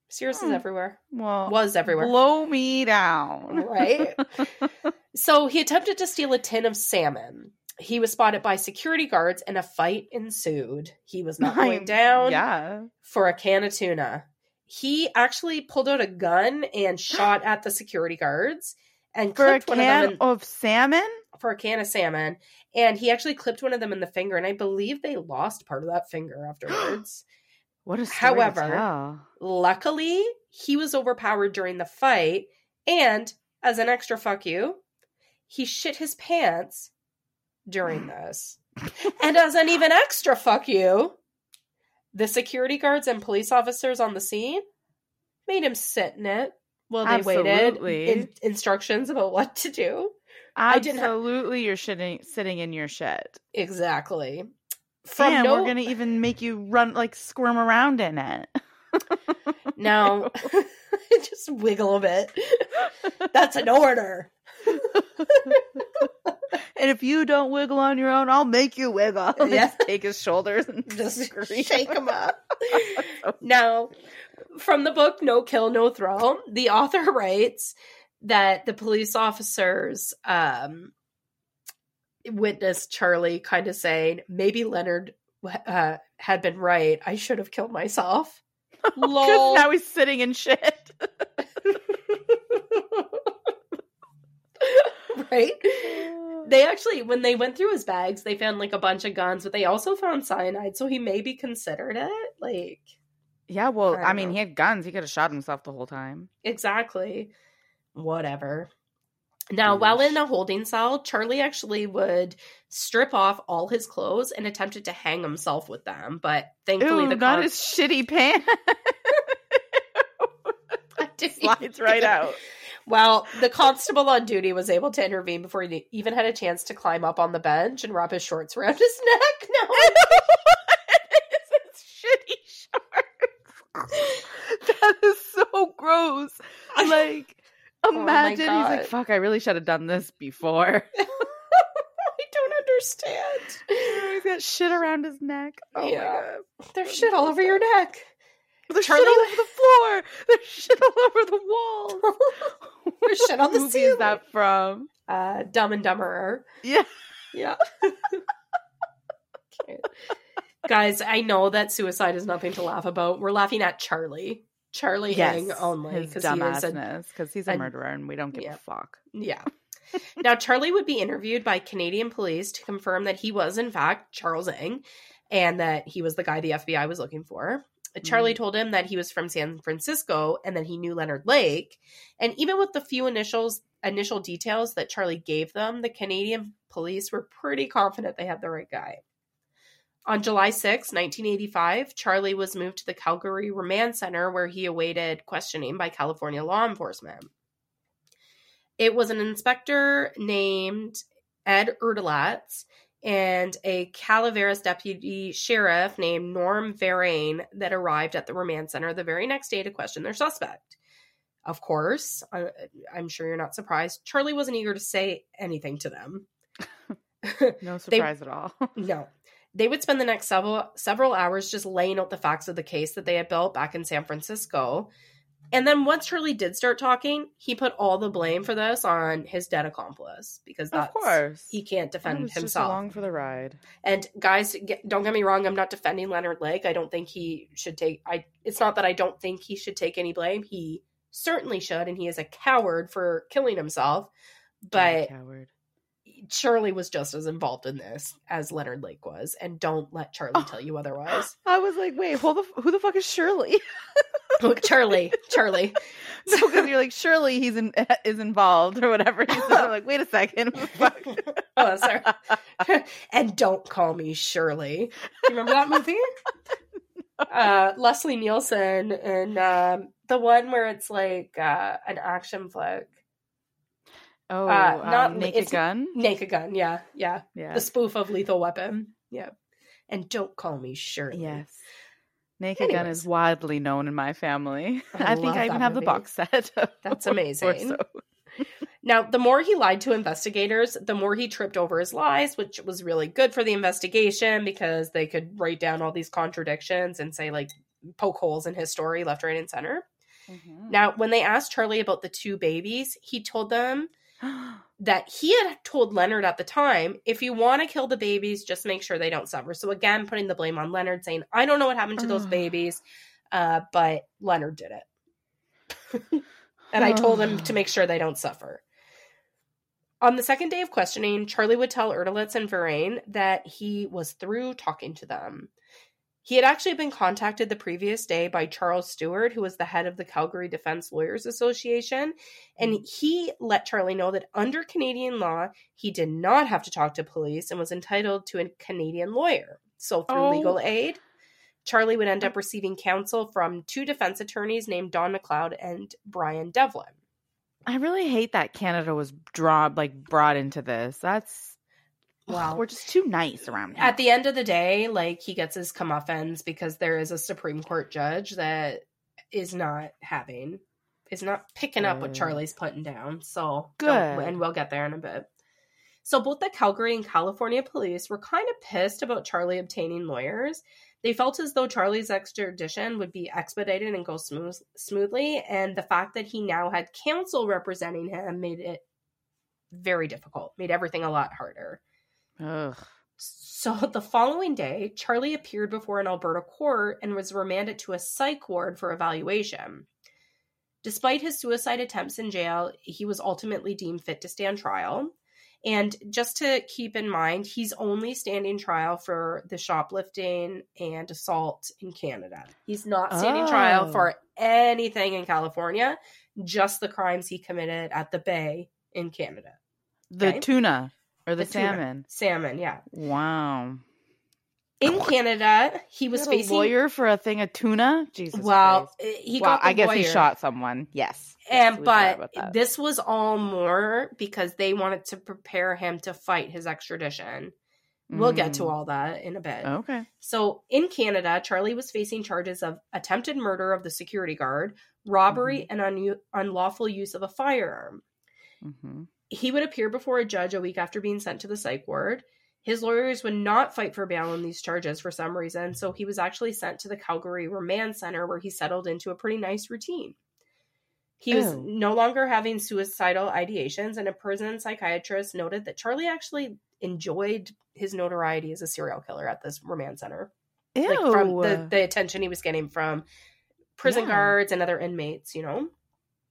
Sears is Hmm. everywhere. Well, Was everywhere. blow me down. Right? So he attempted to steal a tin of salmon. He was spotted by security guards and a fight ensued. He was not going down Yeah. for a can of tuna. He actually pulled out a gun and shot at the security guards and For a one of them can in, of salmon? For a can of salmon. And he actually clipped one of them in the finger, and I believe they lost part of that finger afterwards. What a However. Luckily, he was overpowered during the fight, and as an extra fuck you, he shit his pants during this. and as an even extra fuck you, the security guards and police officers on the scene made him sit in it while they waited in- instructions about what to do. Absolutely, you're shitting, sitting in your shit. Exactly. From and no we're gonna even make you run like squirm around in it. now just wiggle a bit. That's an order. and if you don't wiggle on your own, I'll make you wiggle. Yeah. Just take his shoulders and Just scream. shake him up. now, from the book No Kill, No Thrill, the author writes that the police officers um, witnessed Charlie kind of saying, maybe Leonard uh, had been right. I should have killed myself. Lol. Now he's sitting in shit. right? They actually, when they went through his bags, they found like a bunch of guns, but they also found cyanide, so he maybe considered it. Like, yeah, well, I I, mean, know. he had guns. He could have shot himself the whole time. exactly. Whatever. Now, mm-hmm. while in a holding cell, Charlie actually would strip off all his clothes and attempted to hang himself with them, but thankfully Ooh, the not his shitty pants. Slides right out. Well, the constable on duty was able to intervene before he even had a chance to climb up on the bench and wrap his shorts around his neck. No, shitty shorts. that is so gross. Like, Oh imagine he's like, "Fuck, I really should have done this before." I don't understand. he's got shit around his neck. Oh Yeah. my god. There's shit all over your neck. There's Charlie- shit all over the floor. There's shit all over the walls. There's shit on the movie ceiling. is that from? Uh, Dumb and Dumberer. Yeah. Yeah. Guys, I know that suicide is nothing to laugh about. We're laughing at Charlie. Charlie Hang only because dumbassness. Because he's a a- murderer, and we don't give yeah. a fuck. Yeah. now, Charlie would be interviewed by Canadian police to confirm that he was, in fact, Charles Ng and that he was the guy the FBI was looking for. Charlie Mhm. told him that he was from San Francisco and that he knew Leonard Lake. And even with the few initials, initial details that Charlie gave them, the Canadian police were pretty confident they had the right guy. On July 6, 1985, Charlie was moved to the Calgary Remand Center where he awaited questioning by California law enforcement. It was an inspector named Ed Erdelatz and a Calaveras deputy sheriff named Norm Verrain that arrived at the remand center the very next day to question their suspect. Of course, I, I'm sure you're not surprised. Charlie wasn't eager to say anything to them. No surprise at all. No. They would spend the next several several hours just laying out the facts of the case that they had built back in San Francisco. And then once Charlie did start talking, he put all the blame for this on his dead accomplice because that's of course. he can't defend himself. along for the ride. And guys, get, don't get me wrong. I'm not defending Leonard Lake. I don't think he should take. I. It's not that I don't think he should take any blame. He certainly should, and he is a coward for killing himself. But coward. Charlie was just as involved in this as Leonard Lake was, and don't let Charlie Oh. tell you otherwise. I was like, wait, hold the, who the fuck is Shirley? Charlie, Charlie. no, because you're like, surely he's in, is involved or whatever. I'm like, wait a second. Fuck? oh, sorry. and don't call me Shirley. Do you remember that movie? uh, Leslie Nielsen and um, the one where it's like uh, an action flick. Oh, Uh, um, not- Naked Gun? Naked Gun, yeah, yeah. Yeah. The spoof of Lethal Weapon. Yeah. And don't call me Shirley. Yes. Naked Gun is widely known in my family. I I, think I even have the box set. That's amazing. so. Now, the more he lied to investigators, the more he tripped over his lies, which was really good for the investigation because they could write down all these contradictions and say, like, poke holes in his story left, right, and center. Mhm. Now, when they asked Charlie about the two babies, he told them that he had told Leonard at the time, if you want to kill the babies, just make sure they don't suffer. So, again, putting the blame on Leonard, saying, I don't know what happened to those babies, uh, but Leonard did it. and I told him to make sure they don't suffer. On the second day of questioning, Charlie would tell Erdelatz and Verrain that he was through talking to them. He had actually been contacted the previous day by Charles Stewart, who was the head of the Calgary Defense Lawyers Association, and mm. he let Charlie know that under Canadian law, he did not have to talk to police and was entitled to a Canadian lawyer. So, through Oh. legal aid, Charlie would end mm. up receiving counsel from two defense attorneys named Don McLeod and Brian Devlin. I really hate that Canada was drawn like brought into this. That's Wow. we're just too nice around here. At the end of the day, like he gets his comeuppance because there is a Supreme Court judge that is not having, is not picking up what Charlie's putting down. So Good. and we'll get there in a bit. So both the Calgary and California police were kind of pissed about Charlie obtaining lawyers. They felt as though Charlie's extradition would be expedited and go smooth, smoothly, and the fact that he now had counsel representing him made it very difficult, made everything a lot harder. Ugh. So the following day, Charlie appeared before an Alberta court and was remanded to a psych ward for evaluation. Despite his suicide attempts in jail, he was ultimately deemed fit to stand trial. And just to keep in mind, he's only standing trial for the shoplifting and assault in Canada. He's not standing trial Oh. for anything in California, just the crimes he committed at the Bay in Canada. The Okay. tuna or the, The tuna. salmon. Salmon, yeah. Wow. In Canada, he was had a facing lawyer for a thing of tuna. Jesus. Well, Christ. he well, I guess he shot someone. Yes. and Yes, but this was all more because they wanted to prepare him to fight his extradition. We'll get to Mm. all that in a bit. Okay. So in Canada, Charlie was facing charges of attempted murder of the security guard, robbery, Mm-hmm. and un- unlawful use of a firearm. hmm He would appear before a judge a week after being sent to the psych ward. His lawyers would not fight for bail on these charges for some reason, so he was actually sent to the Calgary Remand Center where he settled into a pretty nice routine. He was Oh. no longer having suicidal ideations, and a prison psychiatrist noted that Charlie actually enjoyed his notoriety as a serial killer at this remand center. Ew. Like from the, the attention he was getting from prison Yeah. guards and other inmates, you know?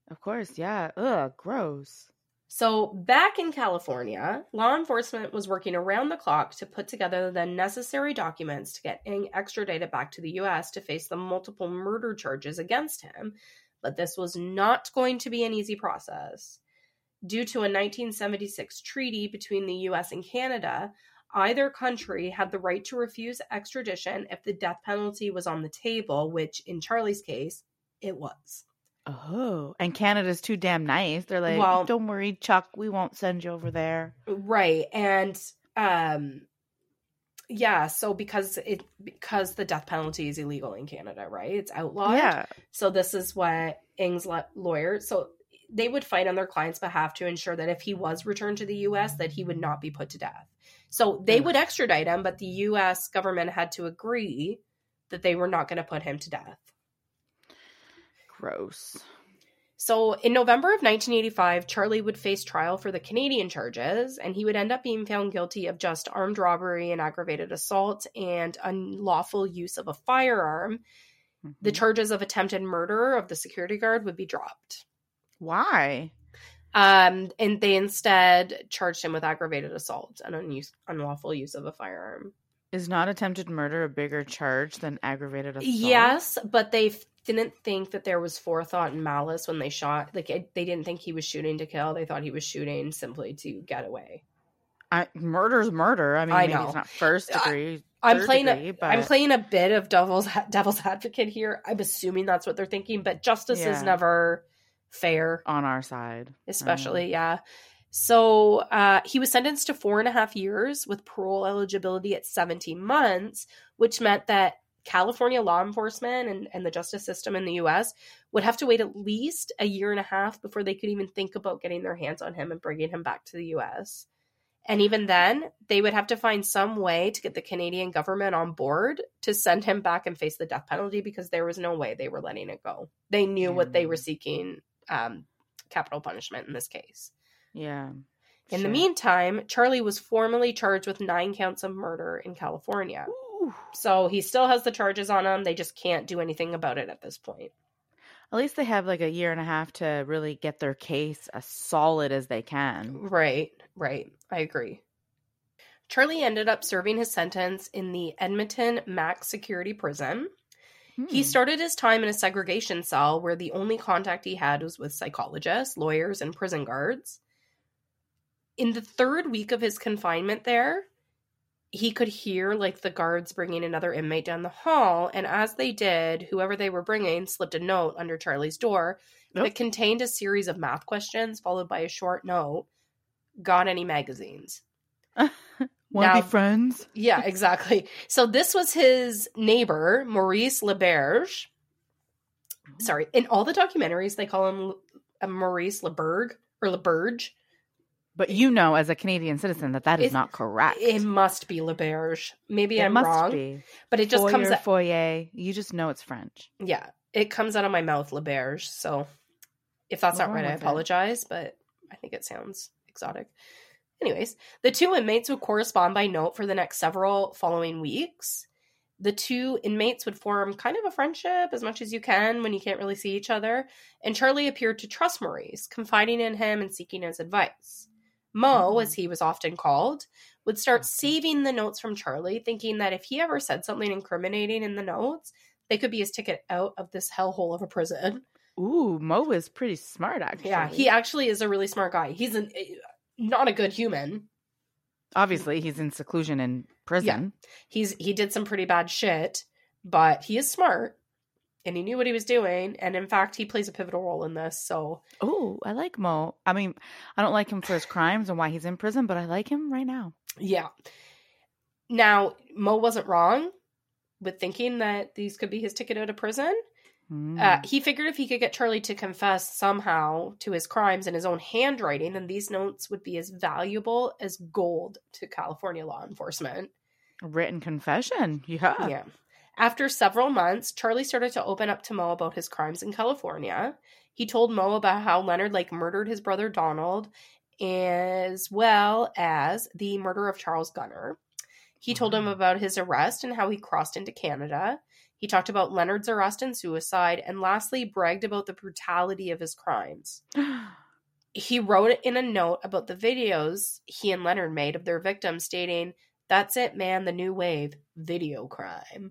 of course. Yeah. Ugh. Gross. So, back in California, law enforcement was working around the clock to put together the necessary documents to get Ng extradited back to the US to face the multiple murder charges against him. But this was not going to be an easy process. Due to a 1976 treaty between the US and Canada, either country had the right to refuse extradition if the death penalty was on the table, which in Charlie's case, it was. Oh, and Canada's too damn nice. They're like, Well- don't worry, Chuck, we won't send you over there. Right. And um Yeah, so because it because the death penalty is illegal in Canada, right? It's outlawed. Yeah. So this is what Ng's le- lawyer. So they would fight on their client's behalf to ensure that if he was returned to the U.S., that he would not be put to death. So they Ugh. would extradite him, but the U.S. government had to agree that they were not going to put him to death. Gross. So in November of 1985, Charlie would face trial for the Canadian charges, and he would end up being found guilty of just armed robbery and aggravated assault and unlawful use of a firearm. The Mhm. charges of attempted murder of the security guard would be dropped. Why? Um, and they instead charged him with aggravated assault and unuse- unlawful use of a firearm. Is not attempted murder a bigger charge than aggravated assault? Yes, but they didn't think that there was forethought and malice when they shot. Like they didn't think he was shooting to kill. They thought he was shooting simply to get away. I, murder's murder. I mean, I maybe know. it's not first degree. I'm playing. degree, a, but I'm playing a bit of devil's devil's advocate here. I'm assuming that's what they're thinking, but justice Yeah. is never fair. on our side. especially yeah so uh, he was sentenced to four and a half years with parole eligibility at 17 months which meant that california law enforcement and, and the justice system in the us would have to wait at least a year and a half before they could even think about getting their hands on him and bringing him back to the us and even then they would have to find some way to get the canadian government on board to send him back and face the death penalty because there was no way they were letting it go they knew what they were Mm. seeking um, capital punishment in this case. Yeah. In the meantime, Charlie was formally charged with nine counts of murder in California. Ooh. So he still has the charges on him. They just can't do anything about it at this point. At least they have like a year and a half to really get their case as solid as they can. Right, right. I agree. Charlie ended up serving his sentence in the Edmonton Max Security Prison. He Hmm. started his time in a segregation cell where the only contact he had was with psychologists, lawyers, and prison guards. In the third week of his confinement there, he could hear like the guards bringing another inmate down the hall, and as they did, whoever they were bringing slipped a note under Charlie's door Nope. that contained a series of math questions followed by a short note. Got any magazines? Want to be friends? Yeah, exactly. So this was his neighbor, Maurice Leberge. Sorry, in all the documentaries, they call him uh, Maurice Leberg or Leberge. But you know, as a Canadian citizen, that that is It's- not correct. It must be Leberge. Maybe It I'm must wrong, be. but it just foyer, comes. Out, foyer. You just know it's French. yeah, it comes out of my mouth, Leberge. So if that's not right, I with it? apologize, but I think it sounds exotic. Anyways, the two inmates would correspond by note for the next several following weeks. The two inmates would form kind of a friendship as much as you can when you can't really see each other, and Charlie appeared to trust Maurice, confiding in him and seeking his advice. Mo, as he was often called, would start saving the notes from Charlie, thinking that if he ever said something incriminating in the notes, they could be his ticket out of this hellhole of a prison. Ooh, Mo is pretty smart, actually. Yeah, he actually is a really smart guy. He's an, eh, not a good human. obviously he's in seclusion in prison. He's he did some pretty bad shit, but he is smart and he knew what he was doing. And in fact, he plays a pivotal role in this. So Oh, I like Mo. I mean, I don't like him for his crimes and why he's in prison, but I like him right now. yeah. Now Mo wasn't wrong with thinking that these could be his ticket out of prison. Mm. Uh, he figured if he could get Charlie to confess somehow to his crimes in his own handwriting, then these notes would be as valuable as gold to California law enforcement. Written confession. Yeah. Yeah. After several months, Charlie started to open up to Mo about his crimes in California. He told Mo about how Leonard Lake murdered his brother Donald, as well as the murder of Charles Gunnar. He told him mm-hmm. about his arrest and how he crossed into Canada. He talked about Leonard's arrest and suicide, and lastly, bragged about the brutality of his crimes. He wrote in a note about the videos he and Leonard made of their victims, stating, That's it, man, the new wave video crime.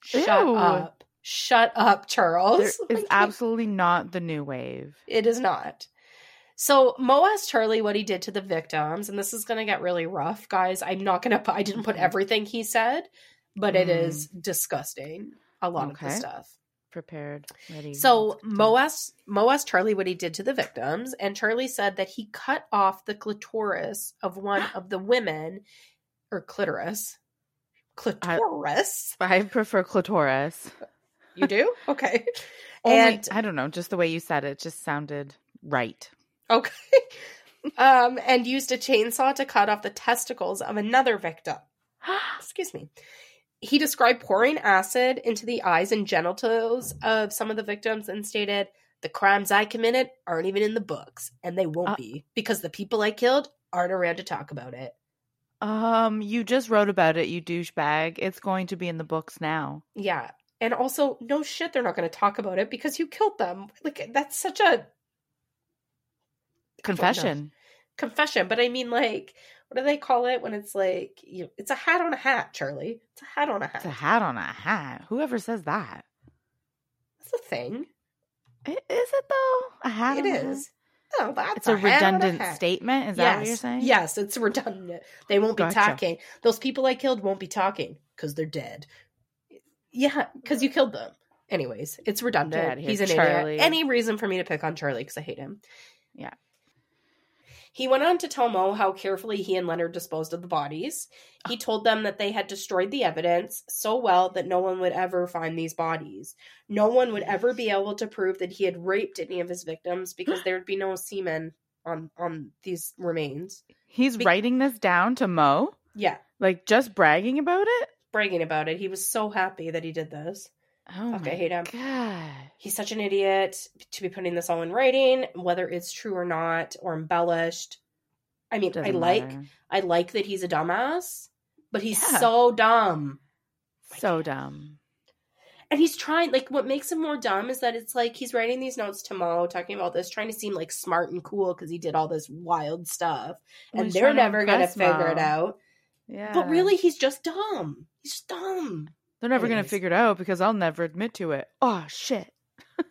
Shut Ew. up. Shut up, Charles. there I is absolutely not the new wave. It is not. So Mo asked Charlie what he did to the victims, and this is going to get really rough, guys. I'm not going to. I didn't put Mhm. everything he said, but it Mm. is disgusting. A lot of the stuff. Prepared, ready. So. Mo asked, Mo asked Charlie what he did to the victims, and Charlie said that he cut off the clitoris of one of the women, or clitoris. Clitoris. I prefer clitoris. you do? Okay. Only, and I don't know, just the way you said it just sounded right. okay. um, and used a chainsaw to cut off the testicles of another victim. Excuse me. He described pouring acid into the eyes and genitals of some of the victims and stated, The crimes I committed aren't even in the books, and they won't Uh- be because the people I killed aren't around to talk about it. Um, you just wrote about it, you douchebag. It's going to be in the books now. Yeah. And also, no shit, they're not going to talk about it because you killed them. Like, that's such a Confession. confession. But I mean, like, what do they call it when it's like, you, it's a hat on a hat, Charlie? It's a hat on a hat. It's a hat on a hat. Whoever says that? That's a thing. Is it though? A hat It on a hat? is. Oh, that's It's a on redundant hat. statement. Is yes. that what you're saying? Yes, it's redundant. They won't be Gotcha. talking. Those people I killed won't be talking because they're dead. Yeah, because you killed them. Anyways, it's redundant. He's an Charlie. idiot. Any reason for me to pick on Charlie because I hate him. Yeah. He went on to tell Mo how carefully he and Leonard disposed of the bodies. He ah. told them that they had destroyed the evidence so well that no one would ever find these bodies. No one would ever be able to prove that he had raped any of his victims because there would be no semen on on these remains. He's Be- writing this down to Mo, Yeah, like just bragging about it. bragging about it. He was so happy that he did this. Oh Fuck, I hate him. god! He's such an idiot to be putting this all in writing, whether it's true or not or embellished. I mean, I Doesn't like matter. I like that he's a dumbass, but he's Yeah. so dumb. so dumb. And he's trying like what makes him more dumb is that it's like he's writing these notes to Mo talking about this, trying to seem like smart and cool because he did all this wild stuff. And they're never gonna impress figure it out. Yeah, But really he's just dumb. He's just dumb. They're never gonna figure it out because I'll never admit to it. Oh shit!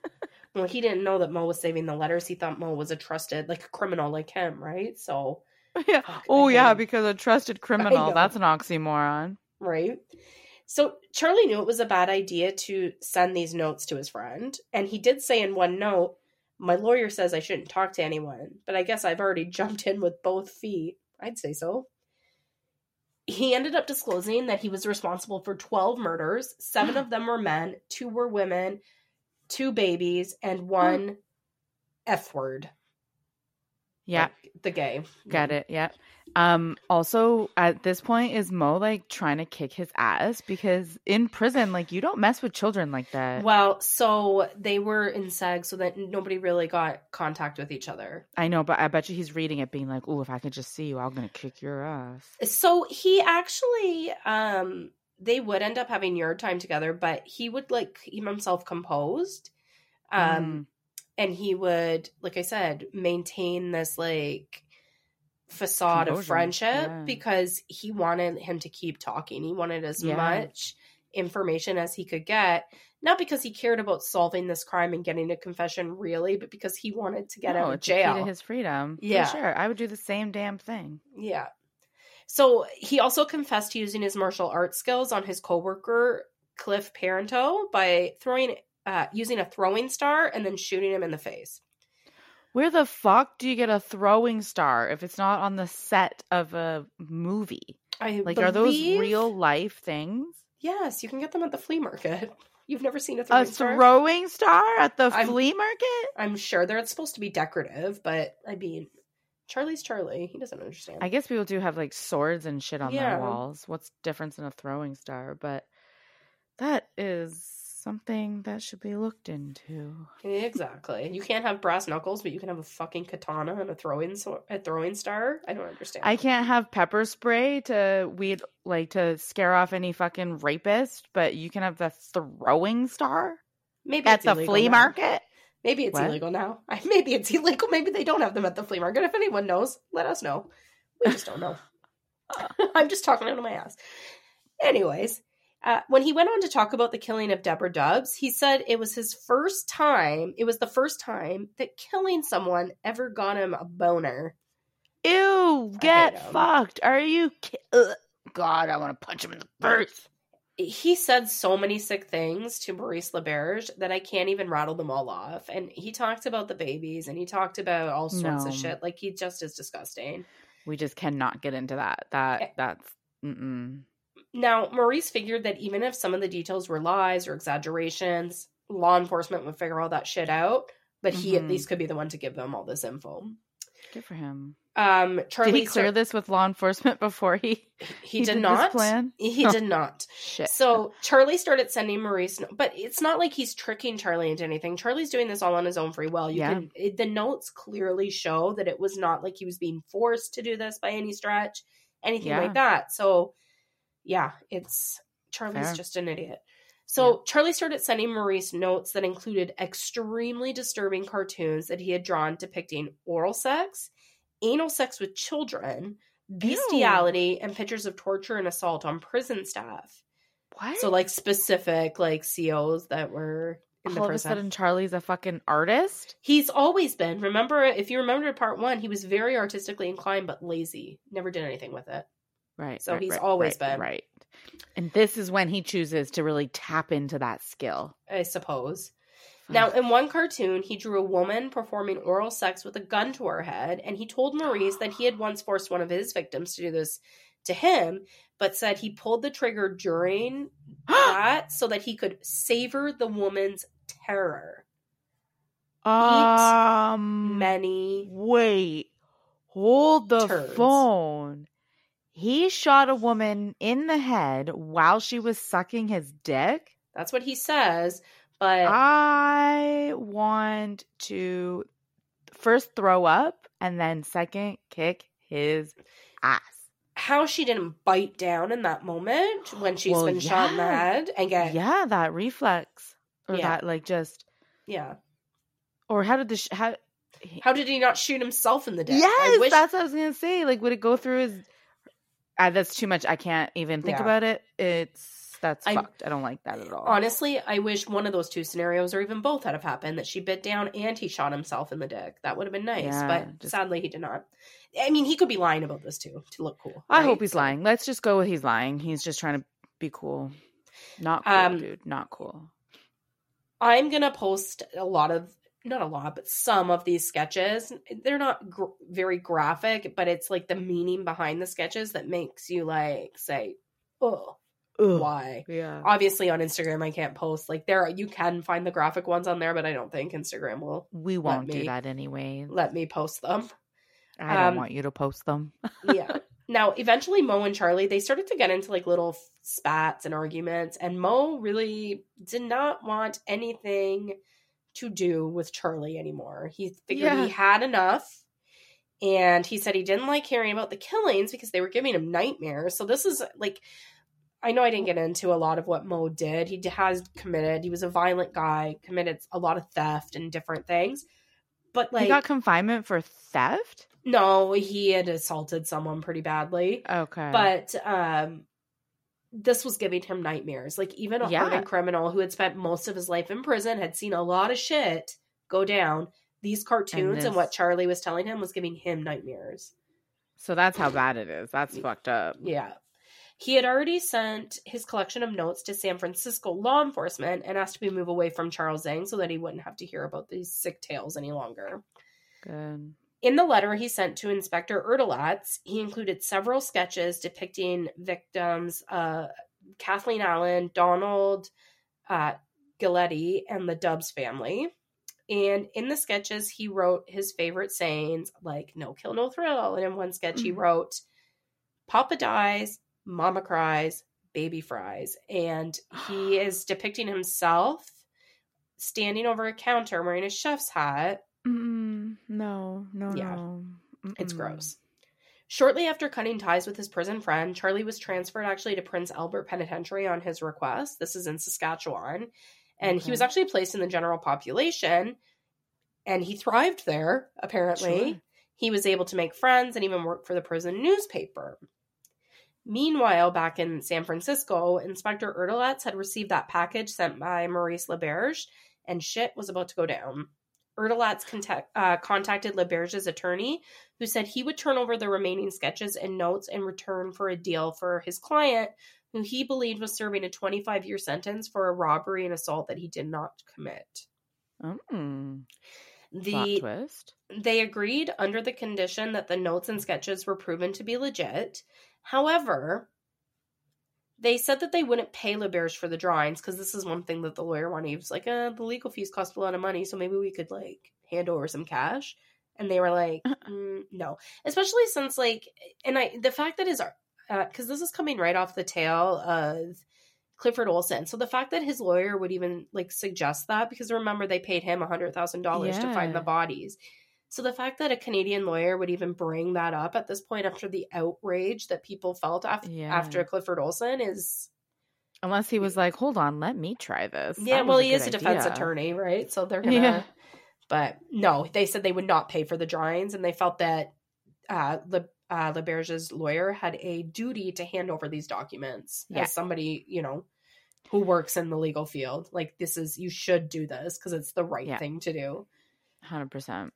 Well, he didn't know that Mo was saving the letters. He thought Mo was a trusted, like a criminal like him, right? So, yeah. fuck, Oh yeah, because a trusted criminal, that's an oxymoron. right? So Charlie knew it was a bad idea to send these notes to his friend, and he did say in one note, "My lawyer says I shouldn't talk to anyone, but I guess I've already jumped in with both feet." I'd say so. He ended up disclosing that he was responsible for 12 murders. Seven of them were men, two were women, two babies, and hmm. one F word. Yeah, like the gay. Got it. Yeah. Um also at this point is Mo like trying to kick his ass because in prison like you don't mess with children like that. Well, so they were in SEG so that nobody really got contact with each other. I know, but I bet you he's reading it being like, "Oh, if I could just see you, I'm going to kick your ass." So he actually um they would end up having yard time together, but he would like keep himself composed. Um Mm. and he would, like I said, maintain this like facade of friendship yeah. because he wanted him to keep talking. He wanted as Yeah. much information as he could get. Not because he cared about solving this crime and getting a confession really, but because he wanted to get No, out of it's a key jail. to his freedom. Yeah. For sure. I would do the same damn thing. Yeah. So he also confessed to using his martial arts skills on his coworker Cliff Peranteau by throwing uh, using a throwing star and then shooting him in the face. Where the fuck do you get a throwing star if it's not on the set of a movie? I Like, are those real life things? Yes, you can get them at the flea market. You've never seen a A throwing star? A throwing star at the I'm- flea market? I'm sure they're supposed to be decorative, but I mean, Charlie's Charlie. He doesn't understand. I guess people do have like swords and shit on Yeah. their walls. What's difference in a throwing star? But that is something that should be looked into. exactly. You can't have brass knuckles, but you can have a fucking katana and a throwing sword, a throwing star. I don't understand. I can't have pepper spray to weed like to scare off any fucking rapist, but you can have the throwing star Maybe at it's the flea now. market. Maybe it's What? illegal now. I- Maybe it's illegal. Maybe they don't have them at the flea market. If anyone knows, let us know. We just don't know. I'm just talking out of my ass. Anyways, uh, when he went on to talk about the killing of Deborah Dubs, he said it was his first time, it was the first time that killing someone ever got him a boner. Ew, get fucked. Are you ki- Ugh. God, I want to punch him in the face. He said so many sick things to Maurice LeBerge that I can't even rattle them all off. And he talked about the babies and he talked about all sorts No. of shit. Like he just is disgusting. We just cannot get into that. Eh. That that's mm-mm. Now, Maurice figured that even if some of the details were lies or exaggerations, law enforcement would figure all that shit out. But he at Mhm. least could be the one to give them all this info. Good for him. Um, Charlie did he clear start- this with law enforcement before he He, he did, did not. plan? He Oh. did not. shit? So Charlie started sending Maurice, but it's not like he's tricking Charlie into anything. Charlie's doing this all on his own free will. You Yeah. can it, the notes clearly show that it was not like he was being forced to do this by any stretch, anything Yeah. like that. So yeah, it's Charlie's Fair. just an idiot. So Charlie started sending Maurice notes that included extremely disturbing cartoons that he had drawn depicting oral sex, anal sex with children, bestiality, and pictures of torture and assault on prison staff. what? So like specific like COs that were in the all of a sudden, Charlie's a fucking artist. He's always been. Remember, if you remember part one, he was very artistically inclined but lazy. Never did anything with it. Right. So right, he's right, always right, been. right. And this is when he chooses to really tap into that skill. I suppose. Now, in one cartoon, he drew a woman performing oral sex with a gun to her head, and he told Maurice that he had once forced one of his victims to do this to him, but said he pulled the trigger during that so that he could savor the woman's terror. um, Many wait, hold the turds. phone. He shot a woman in the head while she was sucking his dick. That's what he says. But I want to first throw up and then second kick his ass. how she didn't bite down in that moment when she's Well, been shot in the head and get Yeah, that reflex or Yeah. that like just yeah. or how did the sh- how How did he not shoot himself in the dick? Yes, wish that's what I was gonna say. Like, would it go through his? Uh, that's too much. I can't even think Yeah. about it. It's that's I- fucked. I don't like that at all. honestly, I wish one of those two scenarios or even both had have happened that she bit down and he shot himself in the dick. That would have been nice, Yeah, but just- sadly he did not. I mean, he could be lying about this too to look cool. I right? hope he's So- lying. Let's just go with he's lying. He's just trying to be cool. Not cool, Um, dude. Not cool. I'm gonna post a lot of not a lot, but some of these sketches. They're not gr- very graphic, but it's like the meaning behind the sketches that makes you like say, "Oh, Ugh. why?" Yeah. Obviously, on Instagram, I can't post like there. You can find the graphic ones on there, but I don't think Instagram will We won't me- do that anyway. let me post them. I don't um, want you to post them. yeah. Now, eventually, Mo and Charlie they started to get into like little spats and arguments, and Mo really did not want anything to do with Charlie anymore. He figured Yeah. he had enough, and he said he didn't like hearing about the killings because they were giving him nightmares. So this is like. I know I didn't get into a lot of what Mo did. He has committed. He was a violent guy, committed a lot of theft and different things. But like, he got confinement for theft. no, he had assaulted someone pretty badly Okay, but um this was giving him nightmares like even a Yeah. hardened criminal who had spent most of his life in prison had seen a lot of shit go down these cartoons and, this- what charlie was telling him was giving him nightmares so that's how bad it is. That's fucked up. yeah he had already sent his collection of notes to San Francisco law enforcement and asked to be moved away from Charles Ng so that he wouldn't have to hear about these sick tales any longer. Good. In the letter he sent to Inspector Erdelatz, he included several sketches depicting victims uh, Kathleen Allen, Donald uh, Giuletti, and the Dubs family. And in the sketches, he wrote his favorite sayings like no kill, no thrill. And in one sketch, he Mhm. wrote, Papa dies, Mama cries, baby fries. And he is depicting himself standing over a counter wearing a chef's hat Mm, no, no, Yeah. no. It's Mm-mm. gross. Shortly after cutting ties with his prison friend, Charlie was transferred actually to Prince Albert Penitentiary on his request. This is in Saskatchewan. And he was actually placed in the general population and he thrived there, apparently. Sure. He was able to make friends and even work for the prison newspaper. Meanwhile, back in San Francisco, Inspector Erdelatz had received that package sent by Maurice LeBerge, and shit was about to go down. Erdelatz contact, uh, contacted LeBerge's attorney, who said he would turn over the remaining sketches and notes in return for a deal for his client, who he believed was serving a 25 year sentence for a robbery and assault that he did not commit. Mm. The twist. they agreed under the condition that the notes and sketches were proven to be legit. However, they said that they wouldn't pay LeBerge for the drawings because this is one thing that the lawyer wanted. He was like, uh, the legal fees cost a lot of money, so maybe we could like hand over some cash. And they were like, mm, no, especially since like, and I the fact that his because this is coming right off the tail of Clifford Olson. So the fact that his lawyer would even like suggest that, because remember they paid him a hundred thousand dollars to find the Yeah. bodies. So the fact that a Canadian lawyer would even bring that up at this point after the outrage that people felt after Yeah. after Clifford Olson is Unless he was like, hold on, let me try this. yeah, That well he is a defense idea." attorney, right? So they're gonna Yeah. but no, they said they would not pay for the drawings and they felt that uh Le, uh LeBerge's lawyer had a duty to hand over these documents Yeah. as somebody, you know, who works in the legal field. Like this is you should do this because it's the right Yeah. thing to do. 100%.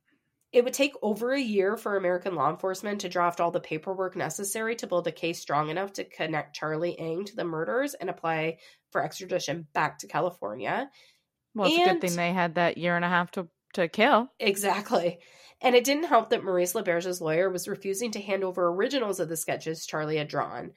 It would take over a year for American law enforcement to draft all the paperwork necessary to build a case strong enough to connect Charlie Ng to the murders and apply for extradition back to California. Well, it's a good thing they had that year and a half to, to kill. Exactly. And it didn't help that Maurice LeBerge's lawyer was refusing to hand over originals of the sketches Charlie had drawn.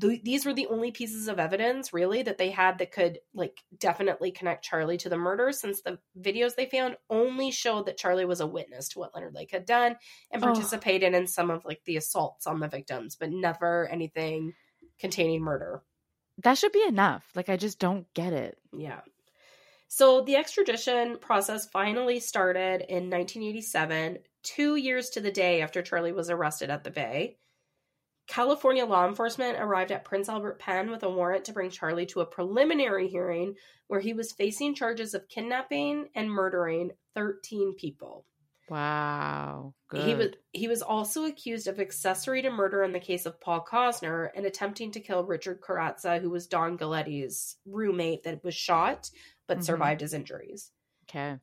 Th- these were the only pieces of evidence, really, that they had that could, like, definitely connect Charlie to the murder, since the videos they found only showed that Charlie was a witness to what Leonard Lake had done and Oh. participated in some of, like, the assaults on the victims, but never anything containing murder. That should be enough. Like, I just don't get it. Yeah. So the extradition process finally started in 1987, two years to the day after Charlie was arrested at the Bay. California law enforcement arrived at Prince Albert Penn with a warrant to bring Charlie to a preliminary hearing where he was facing charges of kidnapping and murdering 13 people. Wow. Good. He was he was also accused of accessory to murder in the case of Paul Cosner and attempting to kill Richard Carazza, who was Don Giuletti's roommate that was shot but Mhm. survived his injuries. okay.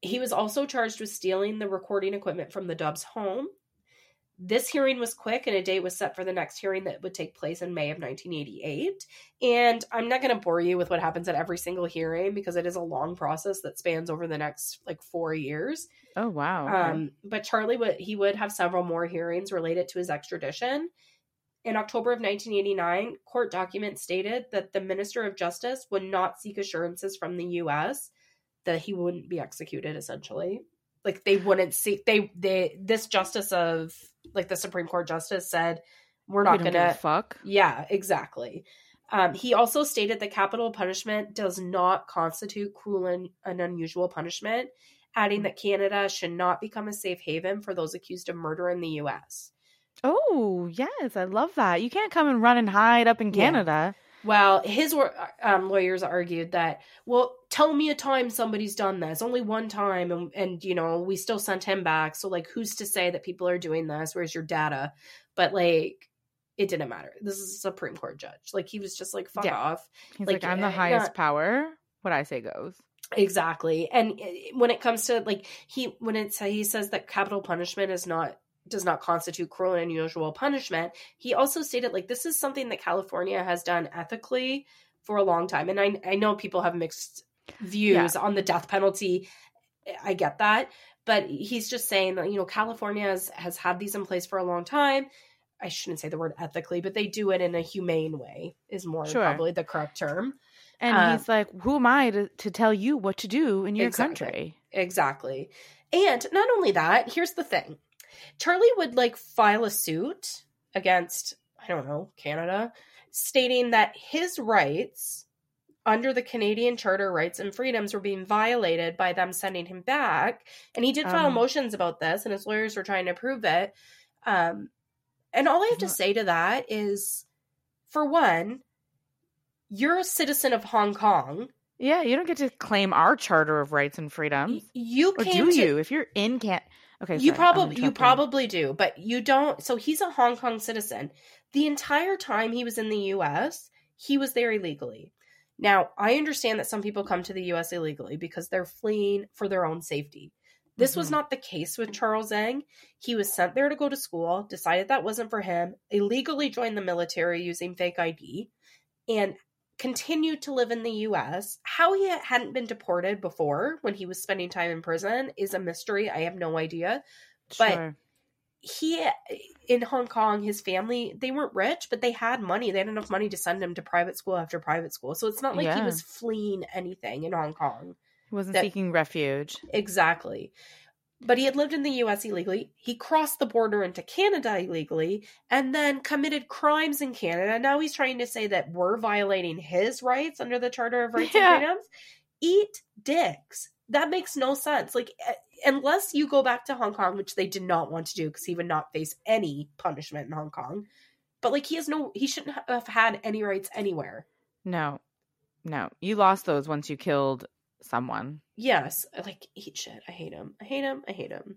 He was also charged with stealing the recording equipment from the Dubs' home. This hearing was quick, and a date was set for the next hearing that would take place in May of 1988. And I'm not going to bore you with what happens at every single hearing because it is a long process that spans over the next like four years. Oh, wow. okay. Um, but Charlie would he would have several more hearings related to his extradition. In October of 1989, court documents stated that the Minister of Justice would not seek assurances from the U.S. that he wouldn't be executed. Essentially, like they wouldn't see they they this justice of like the Supreme Court justice said we're not don't gonna fuck. yeah, exactly. Um, he also stated that capital punishment does not constitute cruel and, and unusual punishment, adding that Canada should not become a safe haven for those accused of murder in the U.S. Oh, yes. I love that. You can't come and run and hide up in Yeah. Canada. Well, his um, lawyers argued that, well, tell me a time somebody's done this, only one time, and, and you know we still sent him back. So like, who's to say that people are doing this? Where's your data? But like, it didn't matter. This is a Supreme Court judge. Like he was just like, fuck Yeah. off. He's Like, like, I'm the uh, highest not- power. What I say goes. Exactly. And when it comes to like he when it's he says that capital punishment is not does not constitute cruel and unusual punishment, he also stated like this is something that California has done ethically for a long time. And I I know people have mixed views on the death penalty. I get that, but he's just saying that you know California has, has had these in place for a long time. I shouldn't say the word ethically, but they do it in a humane way is more Sure. probably the correct term. And Um, he's like, who am I to, to tell you what to do in your Exactly. country? Exactly. And not only that, here's the thing. Charlie would like file a suit against, I don't know, Canada, stating that his rights under the Canadian Charter of Rights and Freedoms were being violated by them sending him back. And he did file Um, motions about this, and his lawyers were trying to prove it. Um, and all I have to say to that is for one, you're a citizen of Hong Kong. Yeah, you don't get to claim our Charter of Rights and Freedoms. You Or do to you? If you're in can Okay, you sorry, probably you probably do, but you don't. So he's a Hong Kong citizen. The entire time he was in the U.S., he was there illegally. Now I understand that some people come to the U.S. illegally because they're fleeing for their own safety. This was Mhm. not the case with Charles Ng. He was sent there to go to school, decided that wasn't for him, illegally joined the military using fake ID, and continued to live in the US. How he hadn't been deported before when he was spending time in prison is a mystery. I have no idea. but- Sure. He in Hong Kong, his family they weren't rich, but they had money. They had enough money to send him to private school after private school. So it's not like he was fleeing anything in Hong Kong. He wasn't That- seeking refuge. Exactly. But he had lived in the US illegally. He crossed the border into Canada illegally and then committed crimes in Canada. Now he's trying to say that we're violating his rights under the Charter of Rights Yeah. and Freedoms. Eat dicks. That makes no sense. Like, eh, unless you go back to Hong Kong, which they did not want to do because he would not face any punishment in Hong Kong. But, like, he has no, he shouldn't have had any rights anywhere. No, no. You lost those once you killed someone. Yes, like eat shit. I hate him. I hate him. I hate him.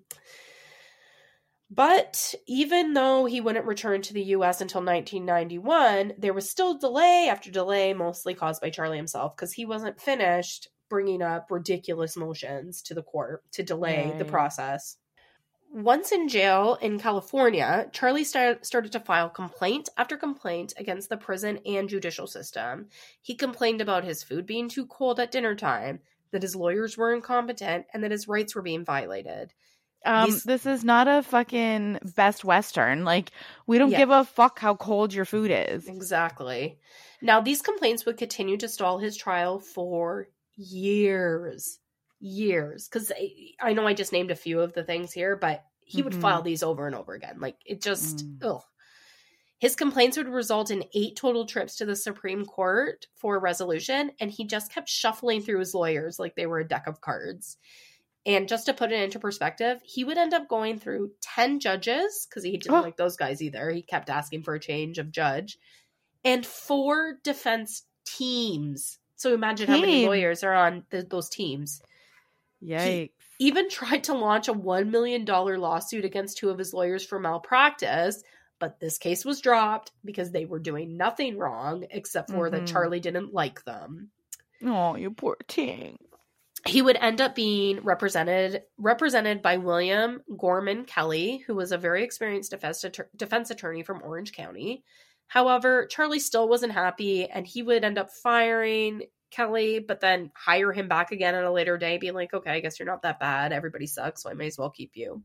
But even though he wouldn't return to the US until 1991, there was still delay after delay, mostly caused by Charlie himself, because he wasn't finished bringing up ridiculous motions to the court to delay the process. Once in jail in California, Charlie start, started to file complaint after complaint against the prison and judicial system. He complained about his food being too cold at dinner time, that his lawyers were incompetent, and that his rights were being violated. Um, These- this is not a fucking Best Western. Like, we don't Yeah. give a fuck how cold your food is. Exactly. Now, these complaints would continue to stall his trial for years. Years. Because I, I know I just named a few of the things here, but he would Mhm. file these over and over again. Like, it just, Mm. ugh. His complaints would result in eight total trips to the Supreme Court for resolution, and he just kept shuffling through his lawyers like they were a deck of cards. And just to put it into perspective, he would end up going through 10 judges because he didn't Oh. like those guys either. He kept asking for a change of judge and four defense teams. So imagine how many lawyers are on th- those teams. Yikes. Even tried to launch a $1 million lawsuit against two of his lawyers for malpractice, but this case was dropped because they were doing nothing wrong except for that Mhm. Charlie didn't like them. Oh, you poor ting. he would end up being represented represented by William Gorman Kelly, who was a very experienced defense, defense attorney from Orange County. However, Charlie still wasn't happy, and he would end up firing Kelly, but then hire him back again at a later day, being like, "Okay, I guess you're not that bad. Everybody sucks, so I may as well keep you."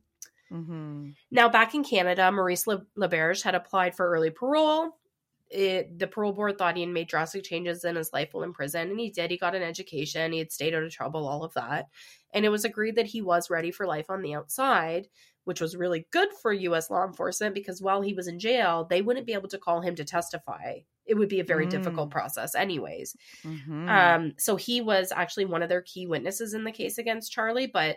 Mm-hmm. Now, back in Canada, Maurice Le- LeBerge had applied for early parole. It, the parole board thought he had made drastic changes in his life while in prison, and he did. He got an education, he had stayed out of trouble, all of that. And it was agreed that he was ready for life on the outside, which was really good for U.S. law enforcement because while he was in jail, they wouldn't be able to call him to testify. It would be a very Mm. difficult process, anyways. Mm-hmm. Um, so he was actually one of their key witnesses in the case against Charlie, but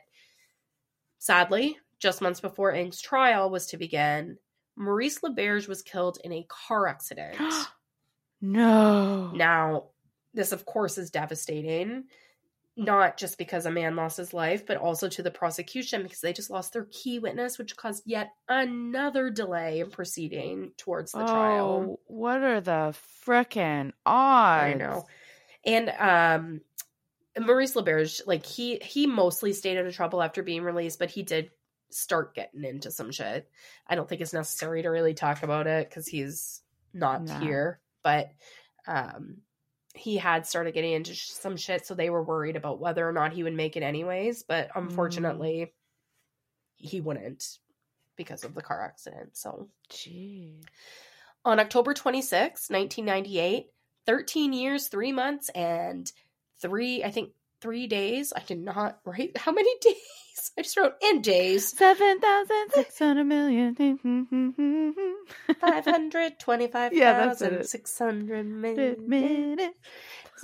sadly, just months before Ng's trial was to begin, Maurice LeBerge was killed in a car accident. no. now, this of course is devastating, not just because a man lost his life, but also to the prosecution because they just lost their key witness, which caused yet another delay in proceeding towards the trial. Oh, what are the frickin' odds? I know. And um Maurice LeBerge, like he he mostly stayed out of trouble after being released, but he did start getting into some shit. I don't think it's necessary to really talk about it because he's not No. here. But um he had started getting into sh- some shit, so they were worried about whether or not he would make it anyways. But mm. unfortunately, he wouldn't because of the car accident. So Jeez. on October 26, 1998, 13 years, three months, and three, I think, three days. I did not write how many days. I just wrote in days. Seven thousand six hundred million. 525,600 million. minutes.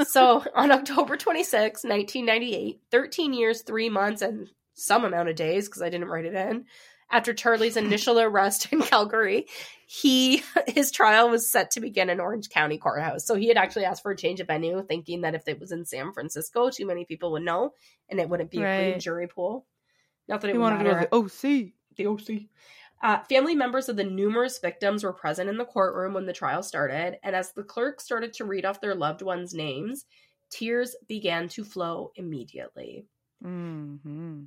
So on October 26, 1998, 13 years, three months, and some amount of days, because I didn't write it in, after Charlie's initial arrest in Calgary, he his trial was set to begin in Orange County Courthouse. So he had actually asked for a change of venue, thinking that if it was in San Francisco, too many people would know, and it wouldn't be a clean jury pool. Not that it He wanted to go to the OC. the OC. Uh, family members of the numerous victims were present in the courtroom when the trial started, and as the clerk started to read off their loved ones' names, tears began to flow immediately. Mm-hmm.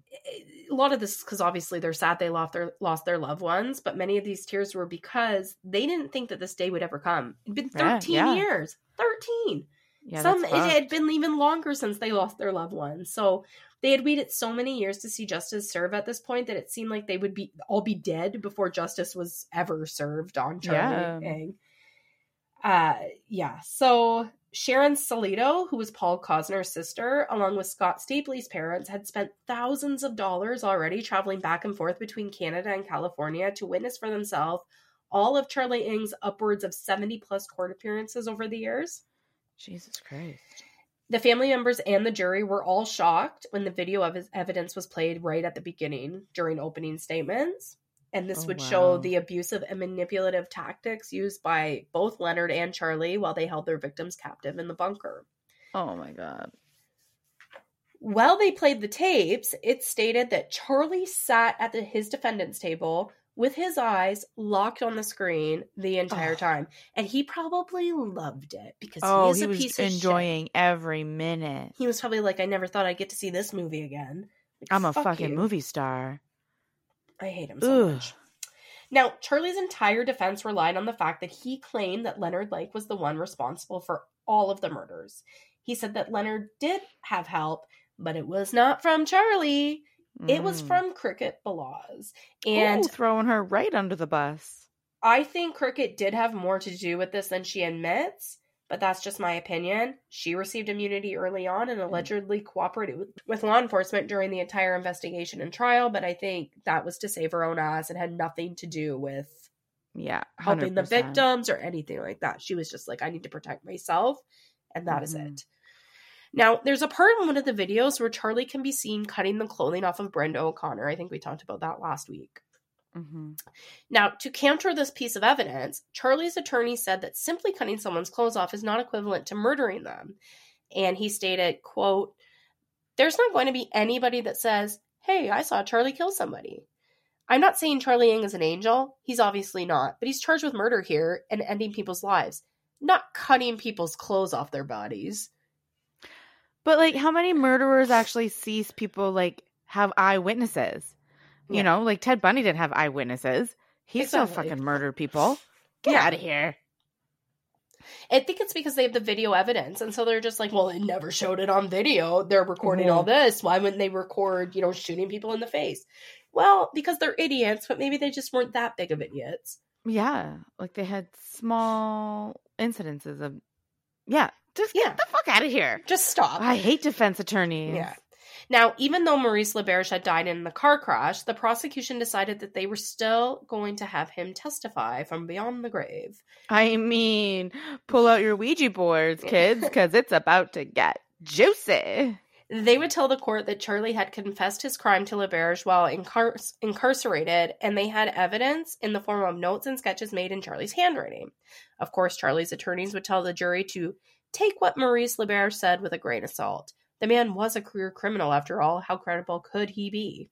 A lot of this is because obviously they're sad they lost their lost their loved ones, but many of these tears were because they didn't think that this day would ever come. It'd been 13 yeah. years. 13. Yeah, Some it had been even longer since they lost their loved ones. So they had waited so many years to see justice serve at this point that it seemed like they would be all be dead before justice was ever served on Charlie Yeah. Uh yeah. So Sharon Sellitto, who was Paul Cosner's sister, along with Scott Stapley's parents, had spent thousands of dollars already traveling back and forth between Canada and California to witness for themselves all of Charlie Ng's upwards of 70 plus court appearances over the years. Jesus Christ. The family members and the jury were all shocked when the video of his evidence was played right at the beginning during opening statements. And this Oh, would show the abusive and manipulative tactics used by both Leonard and Charlie while they held their victims captive in the bunker. Oh my god. While they played the tapes, it stated that Charlie sat at the, his defendant's table with his eyes locked on the screen the entire Oh. time. And he probably loved it because Oh, he's he a was piece of shit. enjoying every minute. He was probably like, I never thought I'd get to see this movie again. Like, I'm a fuck fucking you. movie star. I hate him so Ugh. much. Now, Charlie's entire defense relied on the fact that he claimed that Leonard Lake was the one responsible for all of the murders. He said that Leonard did have help, but it was not from Charlie. It was Mm. from Cricket Balazs. And Ooh, throwing her right under the bus. I think Cricket did have more to do with this than she admits, but that's just my opinion. She received immunity early on and allegedly cooperated with, with law enforcement during the entire investigation and trial, but I think that was to save her own ass and had nothing to do with Yeah, helping the victims or anything like that. She was just like, I need to protect myself, and that is Mhm. it. Now, there's a part in one of the videos where Charlie can be seen cutting the clothing off of Brenda O'Connor. I think we talked about that last week. Mhm. Now, to counter this piece of evidence, Charlie's attorney said that simply cutting someone's clothes off is not equivalent to murdering them. And he stated, quote, There's not going to be anybody that says, Hey, I saw Charlie kill somebody. I'm not saying Charlie Ng is an angel. He's obviously not, but he's charged with murder here and ending people's lives, not cutting people's clothes off their bodies. But like, how many murderers actually sees people like have eyewitnesses? You Yeah. know, like Ted Bundy didn't have eyewitnesses. He still fucking murdered people. Get Yeah. out of here. I think it's because they have the video evidence, and so they're just like, well, it never showed it on video. They're recording all mm-hmm. this. Why wouldn't they record, you know, shooting people in the face? Well, because they're idiots, but maybe they just weren't that big of idiots. Yeah, like they had small incidences of. Yeah, just Yeah. get the fuck out of here. Just stop. I hate defense attorneys. Yeah. Now, even though Maurice LeBerge had died in the car crash, the prosecution decided that they were still going to have him testify from beyond the grave. I mean, pull out your Ouija boards, kids, because it's about to get juicy. They would tell the court that Charlie had confessed his crime to LeBerge while incar- incarcerated, and they had evidence in the form of notes and sketches made in Charlie's handwriting. Of course, Charlie's attorneys would tell the jury to take what Maurice LeBerge said with a grain of salt. The man was a career criminal, after all. How credible could he be?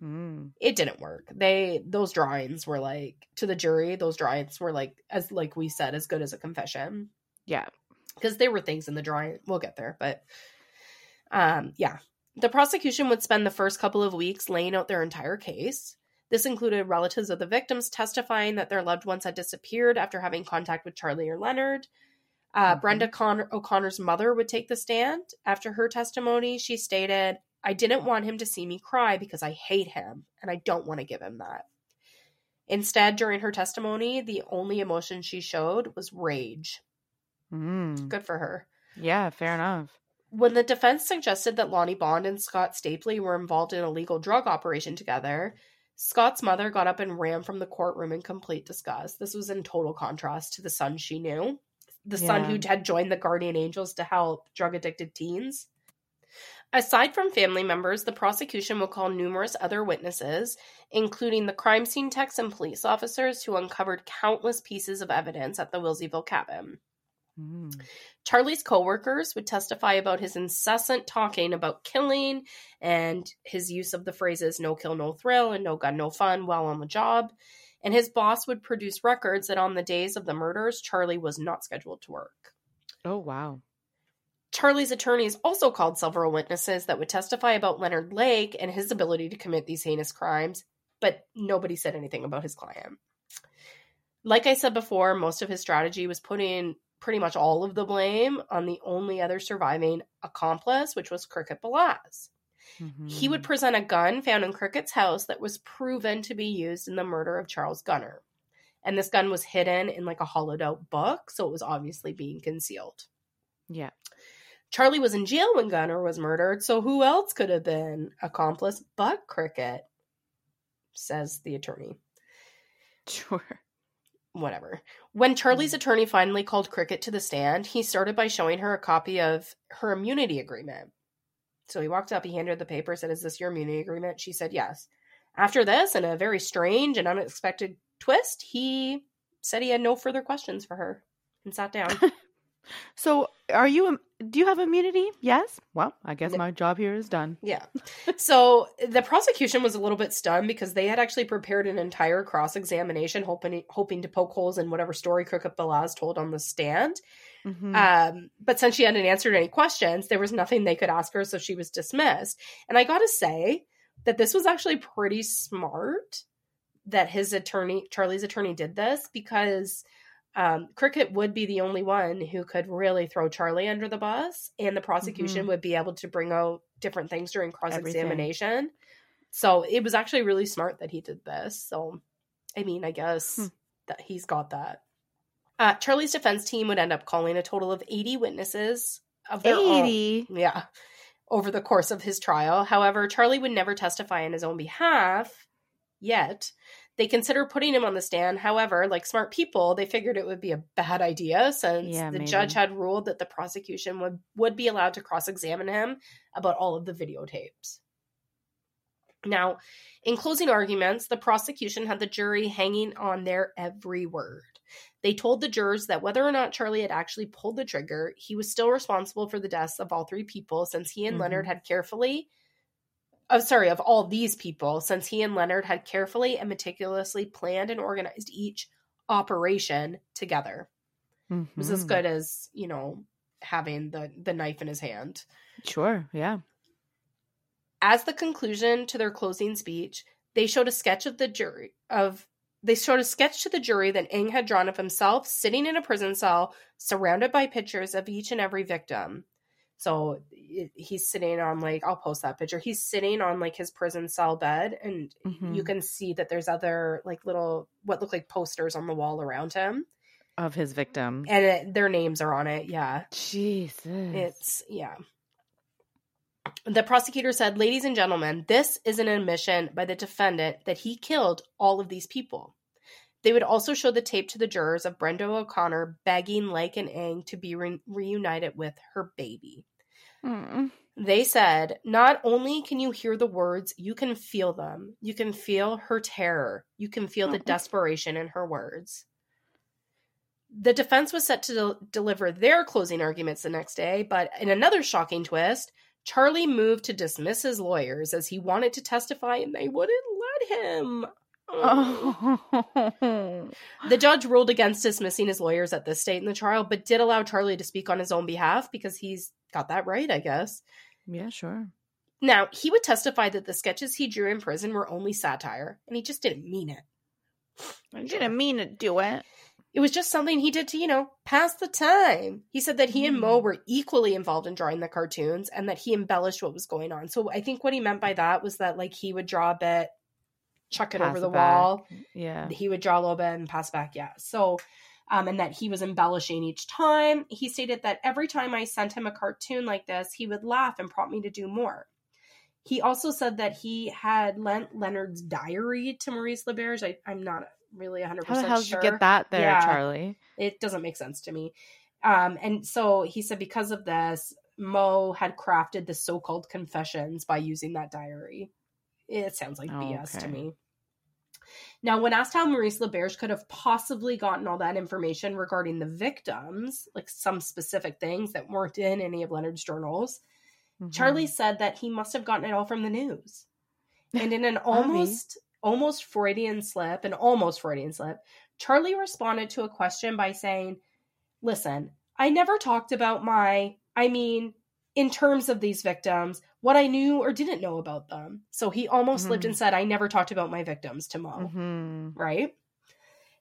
Mm. It didn't work. They those drawings were like to the jury. Those drawings were like as like we said, as good as a confession Yeah. because there were things in the drawing. We'll get there, but um, yeah. The prosecution would spend the first couple of weeks laying out their entire case. This included relatives of the victims testifying that their loved ones had disappeared after having contact with Charlie or Leonard. Uh, Mhm. Brenda Con- O'Connor's mother would take the stand. After her testimony, she stated, I didn't want him to see me cry because I hate him and I don't want to give him that. Instead, during her testimony, the only emotion she showed was rage. Mm. Good for her. Yeah, fair enough. When the defense suggested that Lonnie Bond and Scott Stapley were involved in a legal drug operation together, Scott's mother got up and ran from the courtroom in complete disgust. This was in total contrast to the son she knew, the son who had joined the Guardian Angels to help drug addicted teens. Aside from family members, the prosecution will call numerous other witnesses, including the crime scene techs and police officers who uncovered countless pieces of evidence at the Wilseyville cabin. Mm. Charlie's coworkers would testify about his incessant talking about killing and his use of the phrases no kill, no thrill and no gun, no fun while on the job. And his boss would produce records that on the days of the murders, Charlie was not scheduled to work. Oh, wow. Charlie's attorneys also called several witnesses that would testify about Leonard Lake and his ability to commit these heinous crimes, but nobody said anything about his client. Like I said before, most of his strategy was putting pretty much all of the blame on the only other surviving accomplice, which was Cricket Balazs. He would Mhm. present a gun found in Cricket's house that was proven to be used in the murder of Charles Gunnar. And this gun was hidden in like a hollowed out book, so it was obviously being concealed. Yeah. Charlie was in jail when Gunnar was murdered, so who else could have been accomplice but Cricket? Says the attorney. Sure. Whatever. When Charlie's attorney finally called Cricket to the stand, he started by showing her a copy of her immunity agreement. So he walked up, he handed her the paper, said, Is this your immunity agreement? She said, Yes. After this, in a very strange and unexpected twist, he said he had no further questions for her and sat down. So, are you? Do you have immunity? Yes. Well, I guess my job here is done. Yeah. So the prosecution was a little bit stunned because they had actually prepared an entire cross examination, hoping hoping to poke holes in whatever story Cricket Balazs told on the stand. Mhm. Um, but since she hadn't answered any questions, there was nothing they could ask her, so she was dismissed. And I got to say that this was actually pretty smart that his attorney, Charlie's attorney, did this because um, Cricket would be the only one who could really throw Charlie under the bus, and the prosecution Mhm. would be able to bring out different things during cross examination. So it was actually really smart that he did this. So, I mean, I guess Hmm. that he's got that. Uh, Charlie's defense team would end up calling a total of 80 witnesses of their own. eighty. Yeah. Over the course of his trial. However, Charlie would never testify on his own behalf yet. They considered putting him on the stand. However, like smart people, they figured it would be a bad idea since Yeah, the maybe. judge had ruled that the prosecution would, would be allowed to cross examine him about all of the videotapes. Now, in closing arguments, the prosecution had the jury hanging on their every word. They told the jurors that whether or not Charlie had actually pulled the trigger, he was still responsible for the deaths of all three people since he and Mhm. Leonard had carefully oh sorry, of all these people, since he and Leonard had carefully and meticulously planned and organized each operation together. It was as Mhm. good as, you know, having the the knife in his hand. Sure. Yeah. As the conclusion to their closing speech, they showed a sketch of the jury of they showed a sketch to the jury that Ng had drawn of himself sitting in a prison cell, surrounded by pictures of each and every victim. So he's sitting on like I'll post that picture. He's sitting on like his prison cell bed, and you Mhm. can see that there's other like little what look like posters on the wall around him, Of his victim. and it, their names are on it. Yeah, Jesus. it's yeah. The prosecutor said, Ladies and gentlemen, this is an admission by the defendant that he killed all of these people. They would also show the tape to the jurors of Brenda O'Connor begging Lake and Ng to be re- reunited with her baby. Mm. They said, Not only can you hear the words, you can feel them. You can feel her terror. You can feel the desperation in her words. The defense was set to del- deliver their closing arguments the next day, but in another shocking twist, Charlie moved to dismiss his lawyers as he wanted to testify and they wouldn't let him. Oh. The judge ruled against dismissing his lawyers at this state in the trial, but did allow Charlie to speak on his own behalf because he's got that right, I guess. yeah, sure. Now, he would testify that the sketches he drew in prison were only satire, and he just didn't mean it. I didn't mean to do it. It was just something he did to, you know, pass the time. He said that he and Mo Hmm. were equally involved in drawing the cartoons and that he embellished what was going on. So I think what he meant by that was that, like, he would draw a bit, chuck it Pass over it the back. wall, Yeah. he would draw a little bit and pass back yeah so um, and that he was embellishing each time he stated that every time i sent him a cartoon like this he would laugh and prompt me to do more he also said that he had lent leonard's diary to maurice leberge I, i'm not really 100% How the hell did sure you get that there, Yeah. Charlie? it doesn't make sense to me um, and so he said because of this mo had crafted the so-called confessions by using that diary it sounds like bs to Okay. me now when asked how maurice leberge could have possibly gotten all that information regarding the victims like some specific things that weren't in any of leonard's journals Mhm. Charlie said that he must have gotten it all from the news. And in an almost almost Freudian slip, an almost Freudian slip, Charlie responded to a question by saying, "Listen, I never talked about my, I mean, in terms of these victims, what I knew or didn't know about them." So he almost slipped Mhm. and said, "I never talked about my victims to Mo." Mhm. right?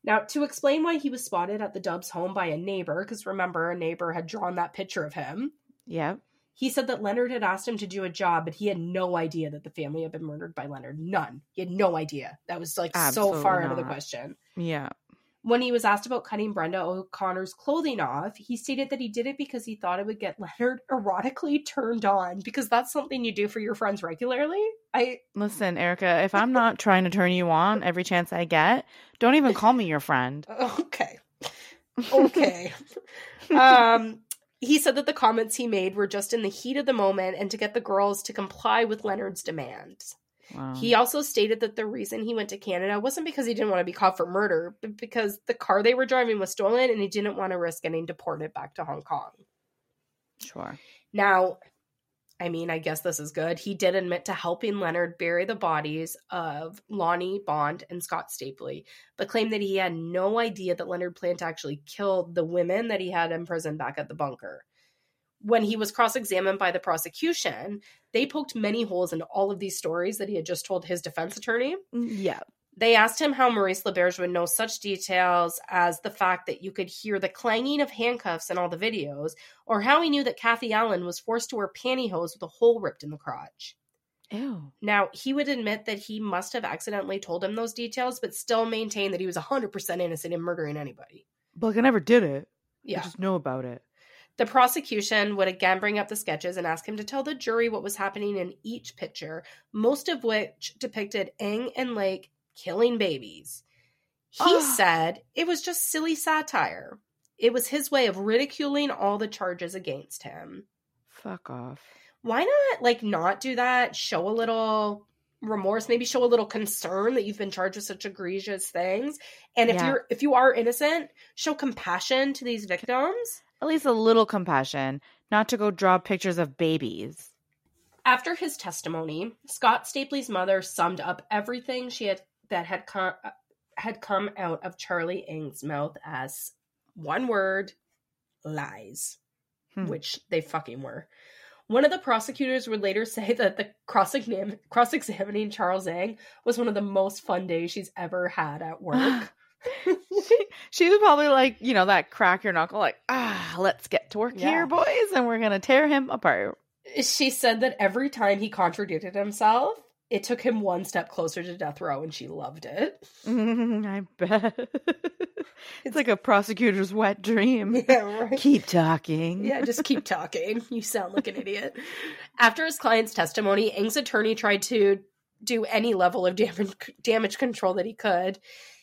Now, to explain why he was spotted at the Dubs home by a neighbor, because remember, a neighbor had drawn that picture of him, Yep. He said that Leonard had asked him to do a job, but he had no idea that the family had been murdered by Leonard. None. He had no idea. That was like so Absolutely far out of the question. Yeah. When he was asked about cutting Brenda O'Connor's clothing off, he stated that he did it because he thought it would get Leonard erotically turned on, because that's something you do for your friends regularly. I Listen, Erica, if I'm not trying to turn you on every chance I get, don't even call me your friend. okay. Okay. um he said that the comments he made were just in the heat of the moment and to get the girls to comply with Leonard's demands. Wow. He also stated that the reason he went to Canada wasn't because he didn't want to be caught for murder, but because the car they were driving was stolen and he didn't want to risk getting deported back to Hong Kong. sure. Now, I mean, I guess this is good. He did admit to helping Leonard bury the bodies of Lonnie Bond and Scott Stapley, but claimed that he had no idea that Leonard planned to actually kill the women that he had imprisoned back at the bunker. When he was cross examined by the prosecution, they poked many holes into all of these stories that he had just told his defense attorney. Mm, yeah. They asked him how Maurice LeBerge would know such details as the fact that you could hear the clanging of handcuffs in all the videos, or how he knew that Kathy Allen was forced to wear pantyhose with a hole ripped in the crotch. Ew. Now, he would admit that he must have accidentally told him those details, but still maintain that he was 100% innocent in murdering anybody. But like I never did it. I Yeah. just know about it. The prosecution would again bring up the sketches and ask him to tell the jury what was happening in each picture, most of which depicted Ng and Lake killing babies. He Ah. said it was just silly satire. It was his way of ridiculing all the charges against him. Fuck off. Why not like not do that? Show a little remorse, maybe show a little concern that you've been charged with such egregious things. And if Yeah. you're if you are innocent, show compassion to these victims. At least a little compassion, not to go draw pictures of babies. After his testimony, Scott Stapley's mother summed up everything she had that had come had come out of Charlie Ng's mouth as one word: lies, Hmm. which they fucking were. One of the prosecutors would later say that the cross examining Charles Ng was one of the most fun days she's ever had at work. she, she was probably like, you know, that crack your knuckle, like, ah, let's get to work Yeah. here, boys, and we're gonna tear him apart. she said that every time he contradicted himself, it took him one step closer to death row, and she loved it. I bet. it's like a prosecutor's wet dream. Yeah, right. Keep talking. Yeah, just keep talking. You sound like an idiot. After his client's testimony, Ng's attorney tried to do any level of damage, damage control that he could.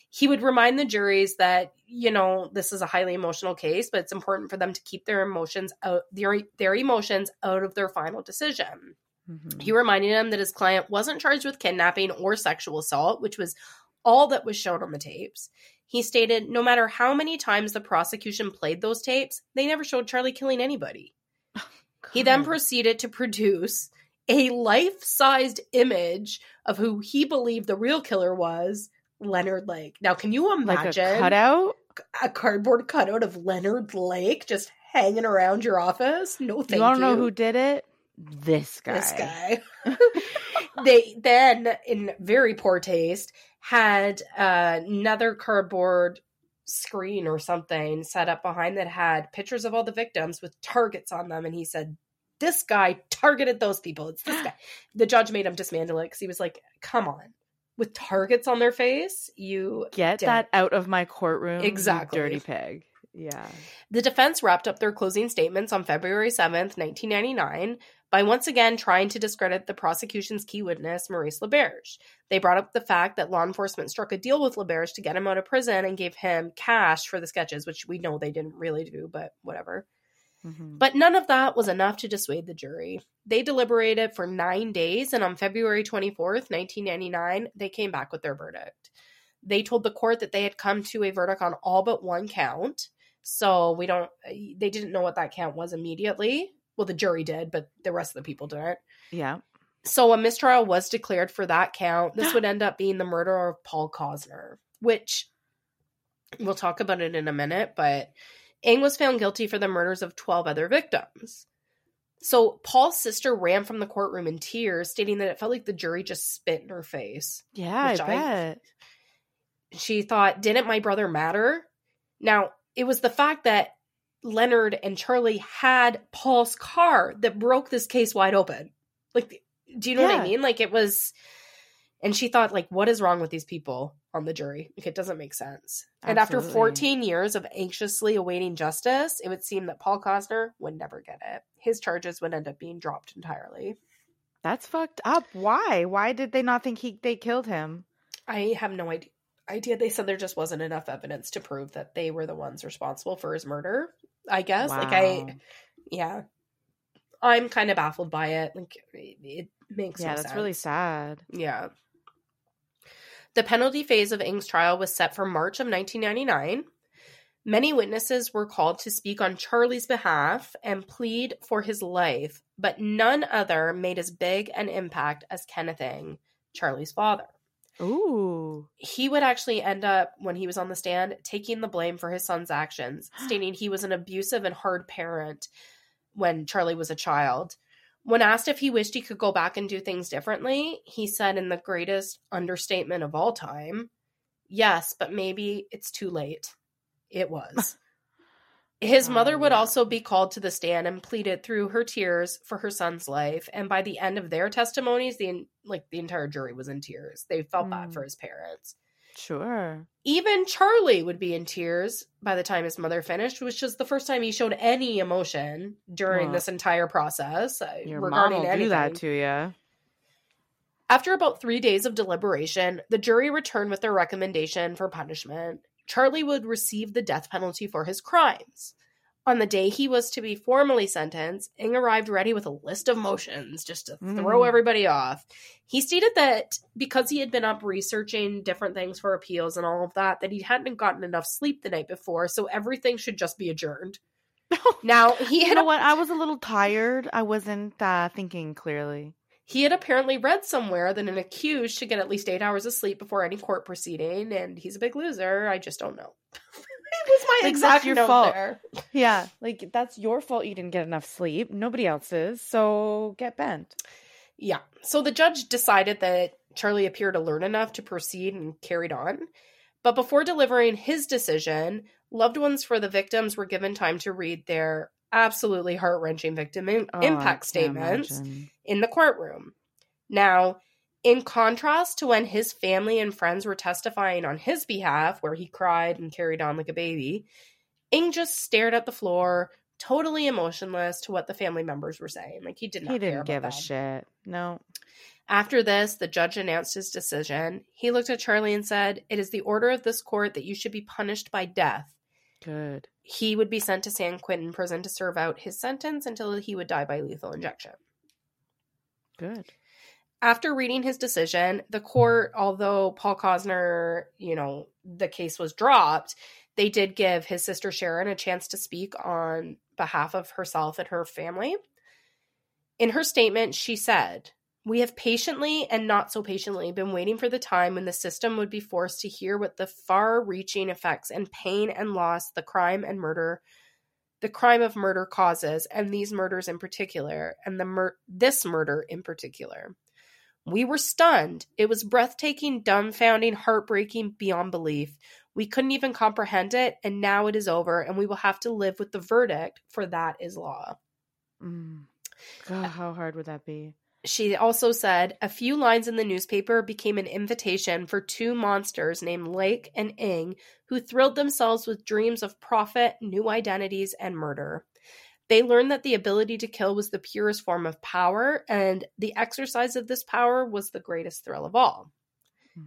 He would remind the juries that, you know, this is a highly emotional case, but it's important for them to keep their emotions out their, their emotions out of their final decision. Mhm. He reminded him that his client wasn't charged with kidnapping or sexual assault, which was all that was shown on the tapes. He stated no matter how many times the prosecution played those tapes, they never showed Charlie killing anybody. He then proceeded to produce a life sized image of who he believed the real killer was, Leonard Lake. Now, can you like imagine a cutout. a cardboard cutout of Leonard Lake just hanging around your office? No, thank you you. want to know who did it? This guy. this guy. they then, in very poor taste, had uh, another cardboard screen or something set up behind that had pictures of all the victims with targets on them, and he said. This guy targeted those people. It's this guy. The judge made him dismantle it because he was like, "Come on, with targets on their face, you Get that out of my courtroom, Exactly. dirty pig. Yeah. The defense wrapped up their closing statements on February 7th, 1999, by once again trying to discredit the prosecution's key witness, Maurice LeBerge. They brought up the fact that law enforcement struck a deal with LeBerge to get him out of prison and gave him cash for the sketches, which we know they didn't really do, but whatever. Mhm. But none of that was enough to dissuade the jury. They deliberated for nine days, and on February 24th, 1999, they came back with their verdict. They told the court that they had come to a verdict on all but one count. So we don't, they didn't know what that count was immediately. Well, the jury did, but the rest of the people didn't. Yeah. So a mistrial was declared for that count. This would end up being the murder of Paul Cosner, which we'll talk about it in a minute, but Ng was found guilty for the murders of 12 other victims. So Paul's sister ran from the courtroom in tears, stating that it felt like the jury just spit in her face. Yeah, I I- bet. she thought, didn't my brother matter? Now, it was the fact that Leonard and Charlie had Paul's car that broke this case wide open. Like, do you know what I mean? Like, it was, and she thought, like, what is wrong with these people on the jury? Like, it doesn't make sense. And after 14 years of anxiously awaiting justice, it would seem that Paul Cosner would never get it. His charges would end up being dropped entirely. That's fucked up. Why? Why did they not think he they killed him? I have no idea. Idea. They said there just wasn't enough evidence to prove that they were the ones responsible for his murder. I guess. Like I, yeah, I'm kind of baffled by it. Like it, makes Yeah, no that's really sad. Yeah. The penalty phase of Ng's trial was set for March of 1999. Many witnesses were called to speak on Charlie's behalf and plead for his life, but none other made as big an impact as Kenneth Ing, Charlie's father Ooh. he would actually end up when he was on the stand taking the blame for his son's actions stating he was an abusive and hard parent when charlie was a child. When asked if he wished he could go back and do things differently he said in the greatest understatement of all time yes but maybe it's too late. It was his Oh, mother would also be called to the stand and pleaded through her tears for her son's life and by the end of their testimonies the like the entire jury was in tears they felt bad Mm. for his parents Sure. even Charlie would be in tears by the time his mother finished, which was the first time he showed any emotion during Well, this entire process uh, Your mom regarding will anything. do that to you. After about three days of deliberation, the jury returned with their recommendation for punishment. Charlie would receive the death penalty for his crimes. On the day he was to be formally sentenced, Ng arrived ready with a list of motions just to throw Mm. everybody off. He stated that because he had been up researching different things for appeals and all of that, that he hadn't gotten enough sleep the night before, so everything should just be adjourned. Now he You know what? I was a little tired. I wasn't uh, thinking clearly. He had apparently read somewhere that an accused should get at least eight hours of sleep before any court proceeding, and he's a big loser. I just don't know. it was my Like, exact your fault. there. Yeah, like that's your fault you didn't get enough sleep. Nobody else's. So get bent. Yeah. So the judge decided that Charlie appeared alert enough to proceed and carried on. But before delivering his decision, loved ones for the victims were given time to read their absolutely heart wrenching victim in- Oh, impact statements. imagine. in the courtroom. Now, in contrast to when his family and friends were testifying on his behalf, where he cried and carried on like a baby, Ng just stared at the floor, totally emotionless to what the family members were saying. Like he did not He didn't give a shit. No. After this, the judge announced his decision. He looked at Charlie and said, It is the order of this court that you should be punished by death. Good. He would be sent to San Quentin prison to serve out his sentence until he would die by lethal injection. Good. after reading his decision, the court, although Paul Cosner, you know, the case was dropped, they did give his sister Sharon a chance to speak on behalf of herself and her family. In her statement, she said, We have patiently and not so patiently been waiting for the time when the system would be forced to hear what the far reaching effects and pain and loss the crime and murder the crime of murder causes and these murders in particular and the mur- this murder in particular we were stunned. It was breathtaking, dumbfounding, heartbreaking beyond belief. We couldn't even comprehend it, and now it is over, and we will have to live with the verdict, for that is law. Mm. God, how hard would that be? She also said a few lines in the newspaper became an invitation for two monsters named Lake and Ng, who thrilled themselves with dreams of profit, new identities, and murder. They learned that the ability to kill was the purest form of power, and the exercise of this power was the greatest thrill of all. Hmm.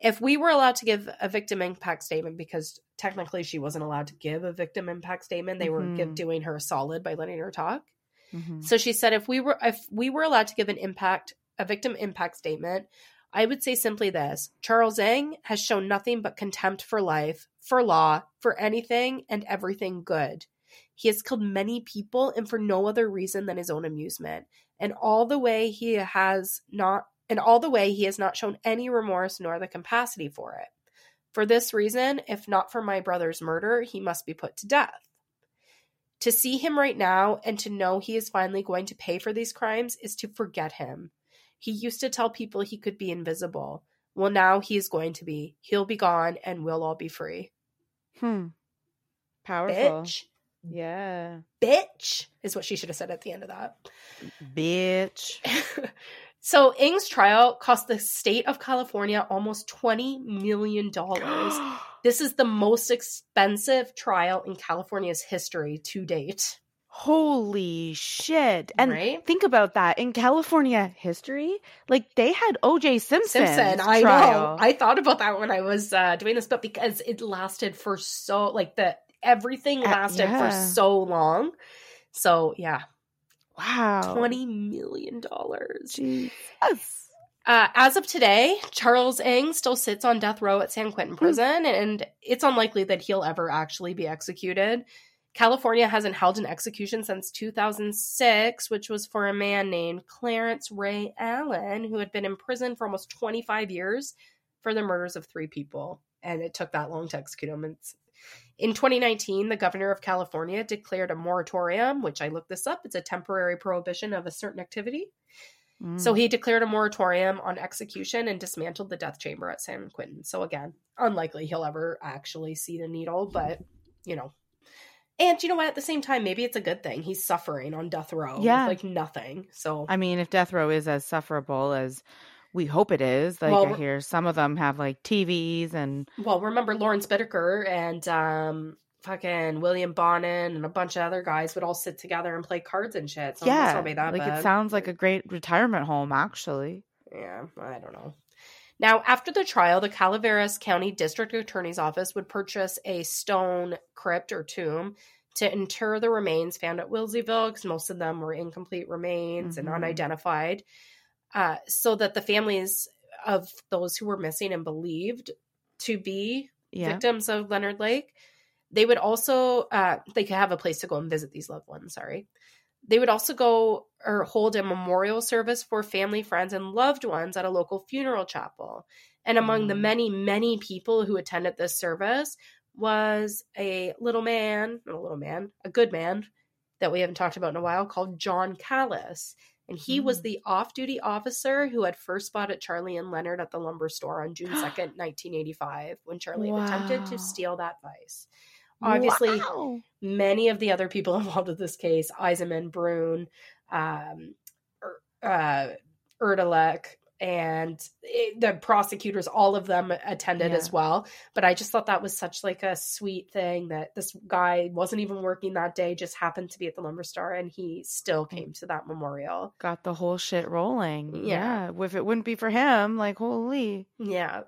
If we were allowed to give a victim impact statement, because technically she wasn't allowed to give a victim impact statement, they were give, Mhm. doing her a solid by letting her talk. Mhm. So she said if we were if we were allowed to give an impact a victim impact statement, I would say simply this. Charles Ng has shown nothing but contempt for life, for law, for anything and everything good. He has killed many people and for no other reason than his own amusement. And all the way he has not and all the way he has not shown any remorse nor the capacity for it. For this reason, if not for my brother's murder, he must be put to death. To see him right now and to know he is finally going to pay for these crimes is to forget him. He used to tell people he could be invisible. Well, now he is going to be. He'll be gone and we'll all be free. Hmm. Powerful. Bitch. Yeah. Bitch is what she should have said at the end of that. Bitch. so Ng's trial cost the state of California almost $20 million. this is the most expensive trial in California's history to date. Holy shit. And right? think about that. In California history, like they had OJ Simpson. Simpson, I trial. know. I thought about that when I was uh, doing this, but because it lasted for so, like the everything Uh, lasted for so long. So yeah, Wow. twenty million dollars. Jesus. Uh, as of today, Charles Ng still sits on death row at San Hmm. Quentin prison, and it's unlikely that he'll ever actually be executed. California hasn't held an execution since 2006, which was for a man named Clarence Ray Allen, who had been in prison for almost 25 years for the murders of three people. And it took that long to execute him. It's, in 2019, the governor of California declared a moratorium, which I looked this up. It's a temporary prohibition of a certain activity. Mm. So he declared a moratorium on execution and dismantled the death chamber at San Quentin. So again, unlikely he'll ever actually see the needle, but you know. And you know what? At the same time, maybe it's a good thing. He's suffering on death row. Yeah. like nothing. So I mean, if death row is as sufferable as we hope it is, like Well, I hear some of them have like TVs and well, remember Lawrence Bittaker and um fucking William Bonin and a bunch of other guys would all sit together and play cards and shit. So yeah, it's not that like bad. it sounds like a great retirement home actually. Yeah, I don't know. Now, after the trial, the Calaveras County District Attorney's Office would purchase a stone crypt or tomb to inter the remains found at Wilseyville, because most of them were incomplete remains and Mhm. unidentified, uh, so that the families of those who were missing and believed to be Yeah. victims of Leonard Lake, they would also uh, they could have a place to go and visit these loved ones. Sorry, they would also go or hold a memorial service for family, friends, and loved ones at a local funeral chapel. And among the Mm. many, many people who attended this service was a little man, not a little man, a good man that we haven't talked about in a while called John Callis. And he was Mm. the off duty officer who had first spotted Charlie and Leonard at the lumber store on June 2nd, 1985, when Charlie had attempted to steal that vice. Obviously, Wow. many of the other people involved in this case, Eisenman, Brunn, um, Er- uh, Erdelatz, and it, the prosecutors, all of them attended Yeah. as well. But I just thought that was such like a sweet thing that this guy wasn't even working that day, just happened to be at the Lumber Star, and he still came to that memorial. Got the whole shit rolling. Yeah. Yeah. If it wouldn't be for him, like holy. Yeah.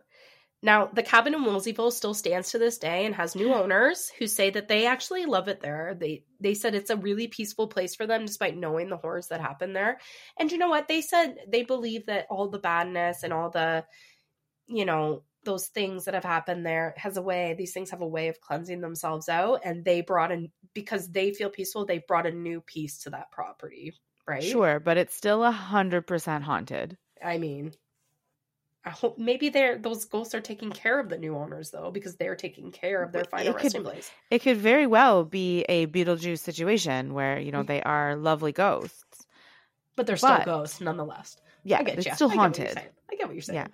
Now, the cabin in Wilseyville still stands to this day and has new owners who say that they actually love it there. They they said it's a really peaceful place for them despite knowing the horrors that happened there. And you know what? They said they believe that all the badness and all the you know, those things that have happened there has a way these things have a way of cleansing themselves out and they brought in because they feel peaceful, they brought a new peace to that property, right? Sure, but it's still a hundred percent haunted. I mean, I hope maybe they're those ghosts are taking care of the new owners though, because they're taking care of their It final could- resting place. It could very well be a Beetlejuice situation where, you know, Mm. they are lovely ghosts. But they're still But- ghosts nonetheless. Yeah, it's you. still I get what you're haunted. I get what you're saying. Yeah.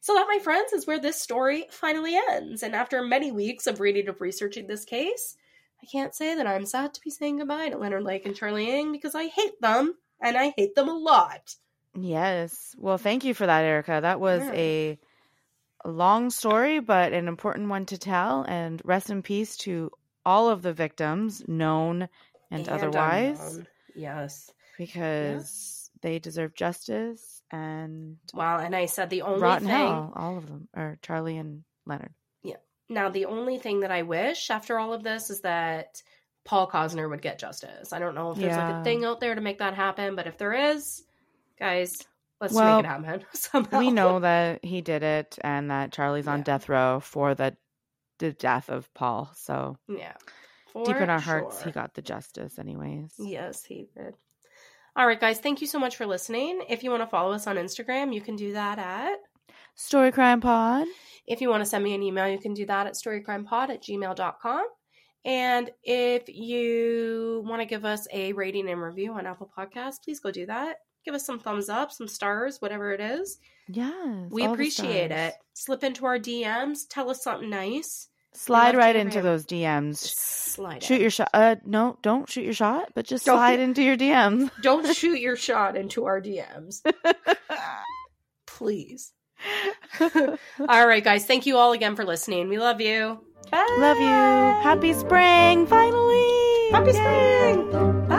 So that, my friends, is where this story finally ends. And after many weeks of reading and researching this case, I can't say that I'm sad to be saying goodbye to Leonard Lake and Charlie Ng because I hate them, and I hate them a lot. Yes. Well, thank you for that, Erica. That was Yeah. a, long story, but an important one to tell. And rest in peace to all of the victims, known and, otherwise, unknown. Yes. because they deserve justice and Well, and I said the only rotten thing. hell. All of them, or Charlie and Leonard. Yeah. Now, the only thing that I wish after all of this is that Paul Cosner would get justice. I don't know if there's like a thing out there to make that happen, but if there is, guys, let's Well, make it happen somehow. We know that he did it, and that Charlie's on Yeah. death row for the the death of Paul. So yeah. deep in our hearts, he got the justice, anyways. Yes, he did. All right, guys, thank you so much for listening. If you want to follow us on Instagram, you can do that at. Story Crime Pod. If you want to send me an email, you can do that at storycrimepod at gmail.com. And if you want to give us a rating and review on Apple Podcasts, please go do that. Give us some thumbs up, some stars, whatever it is. Yes. We appreciate it. Slip into our DMs. Tell us something nice. Slide right into those DMs. Slide Shoot it. your shot. Uh, no, don't shoot your shot, but just Don't- slide into your DMs. Don't shoot your shot into our DMs. Please. all right, guys. Thank you all again for listening. We love you. Bye. Love you. Happy spring, finally. Happy Yay. spring. Bye.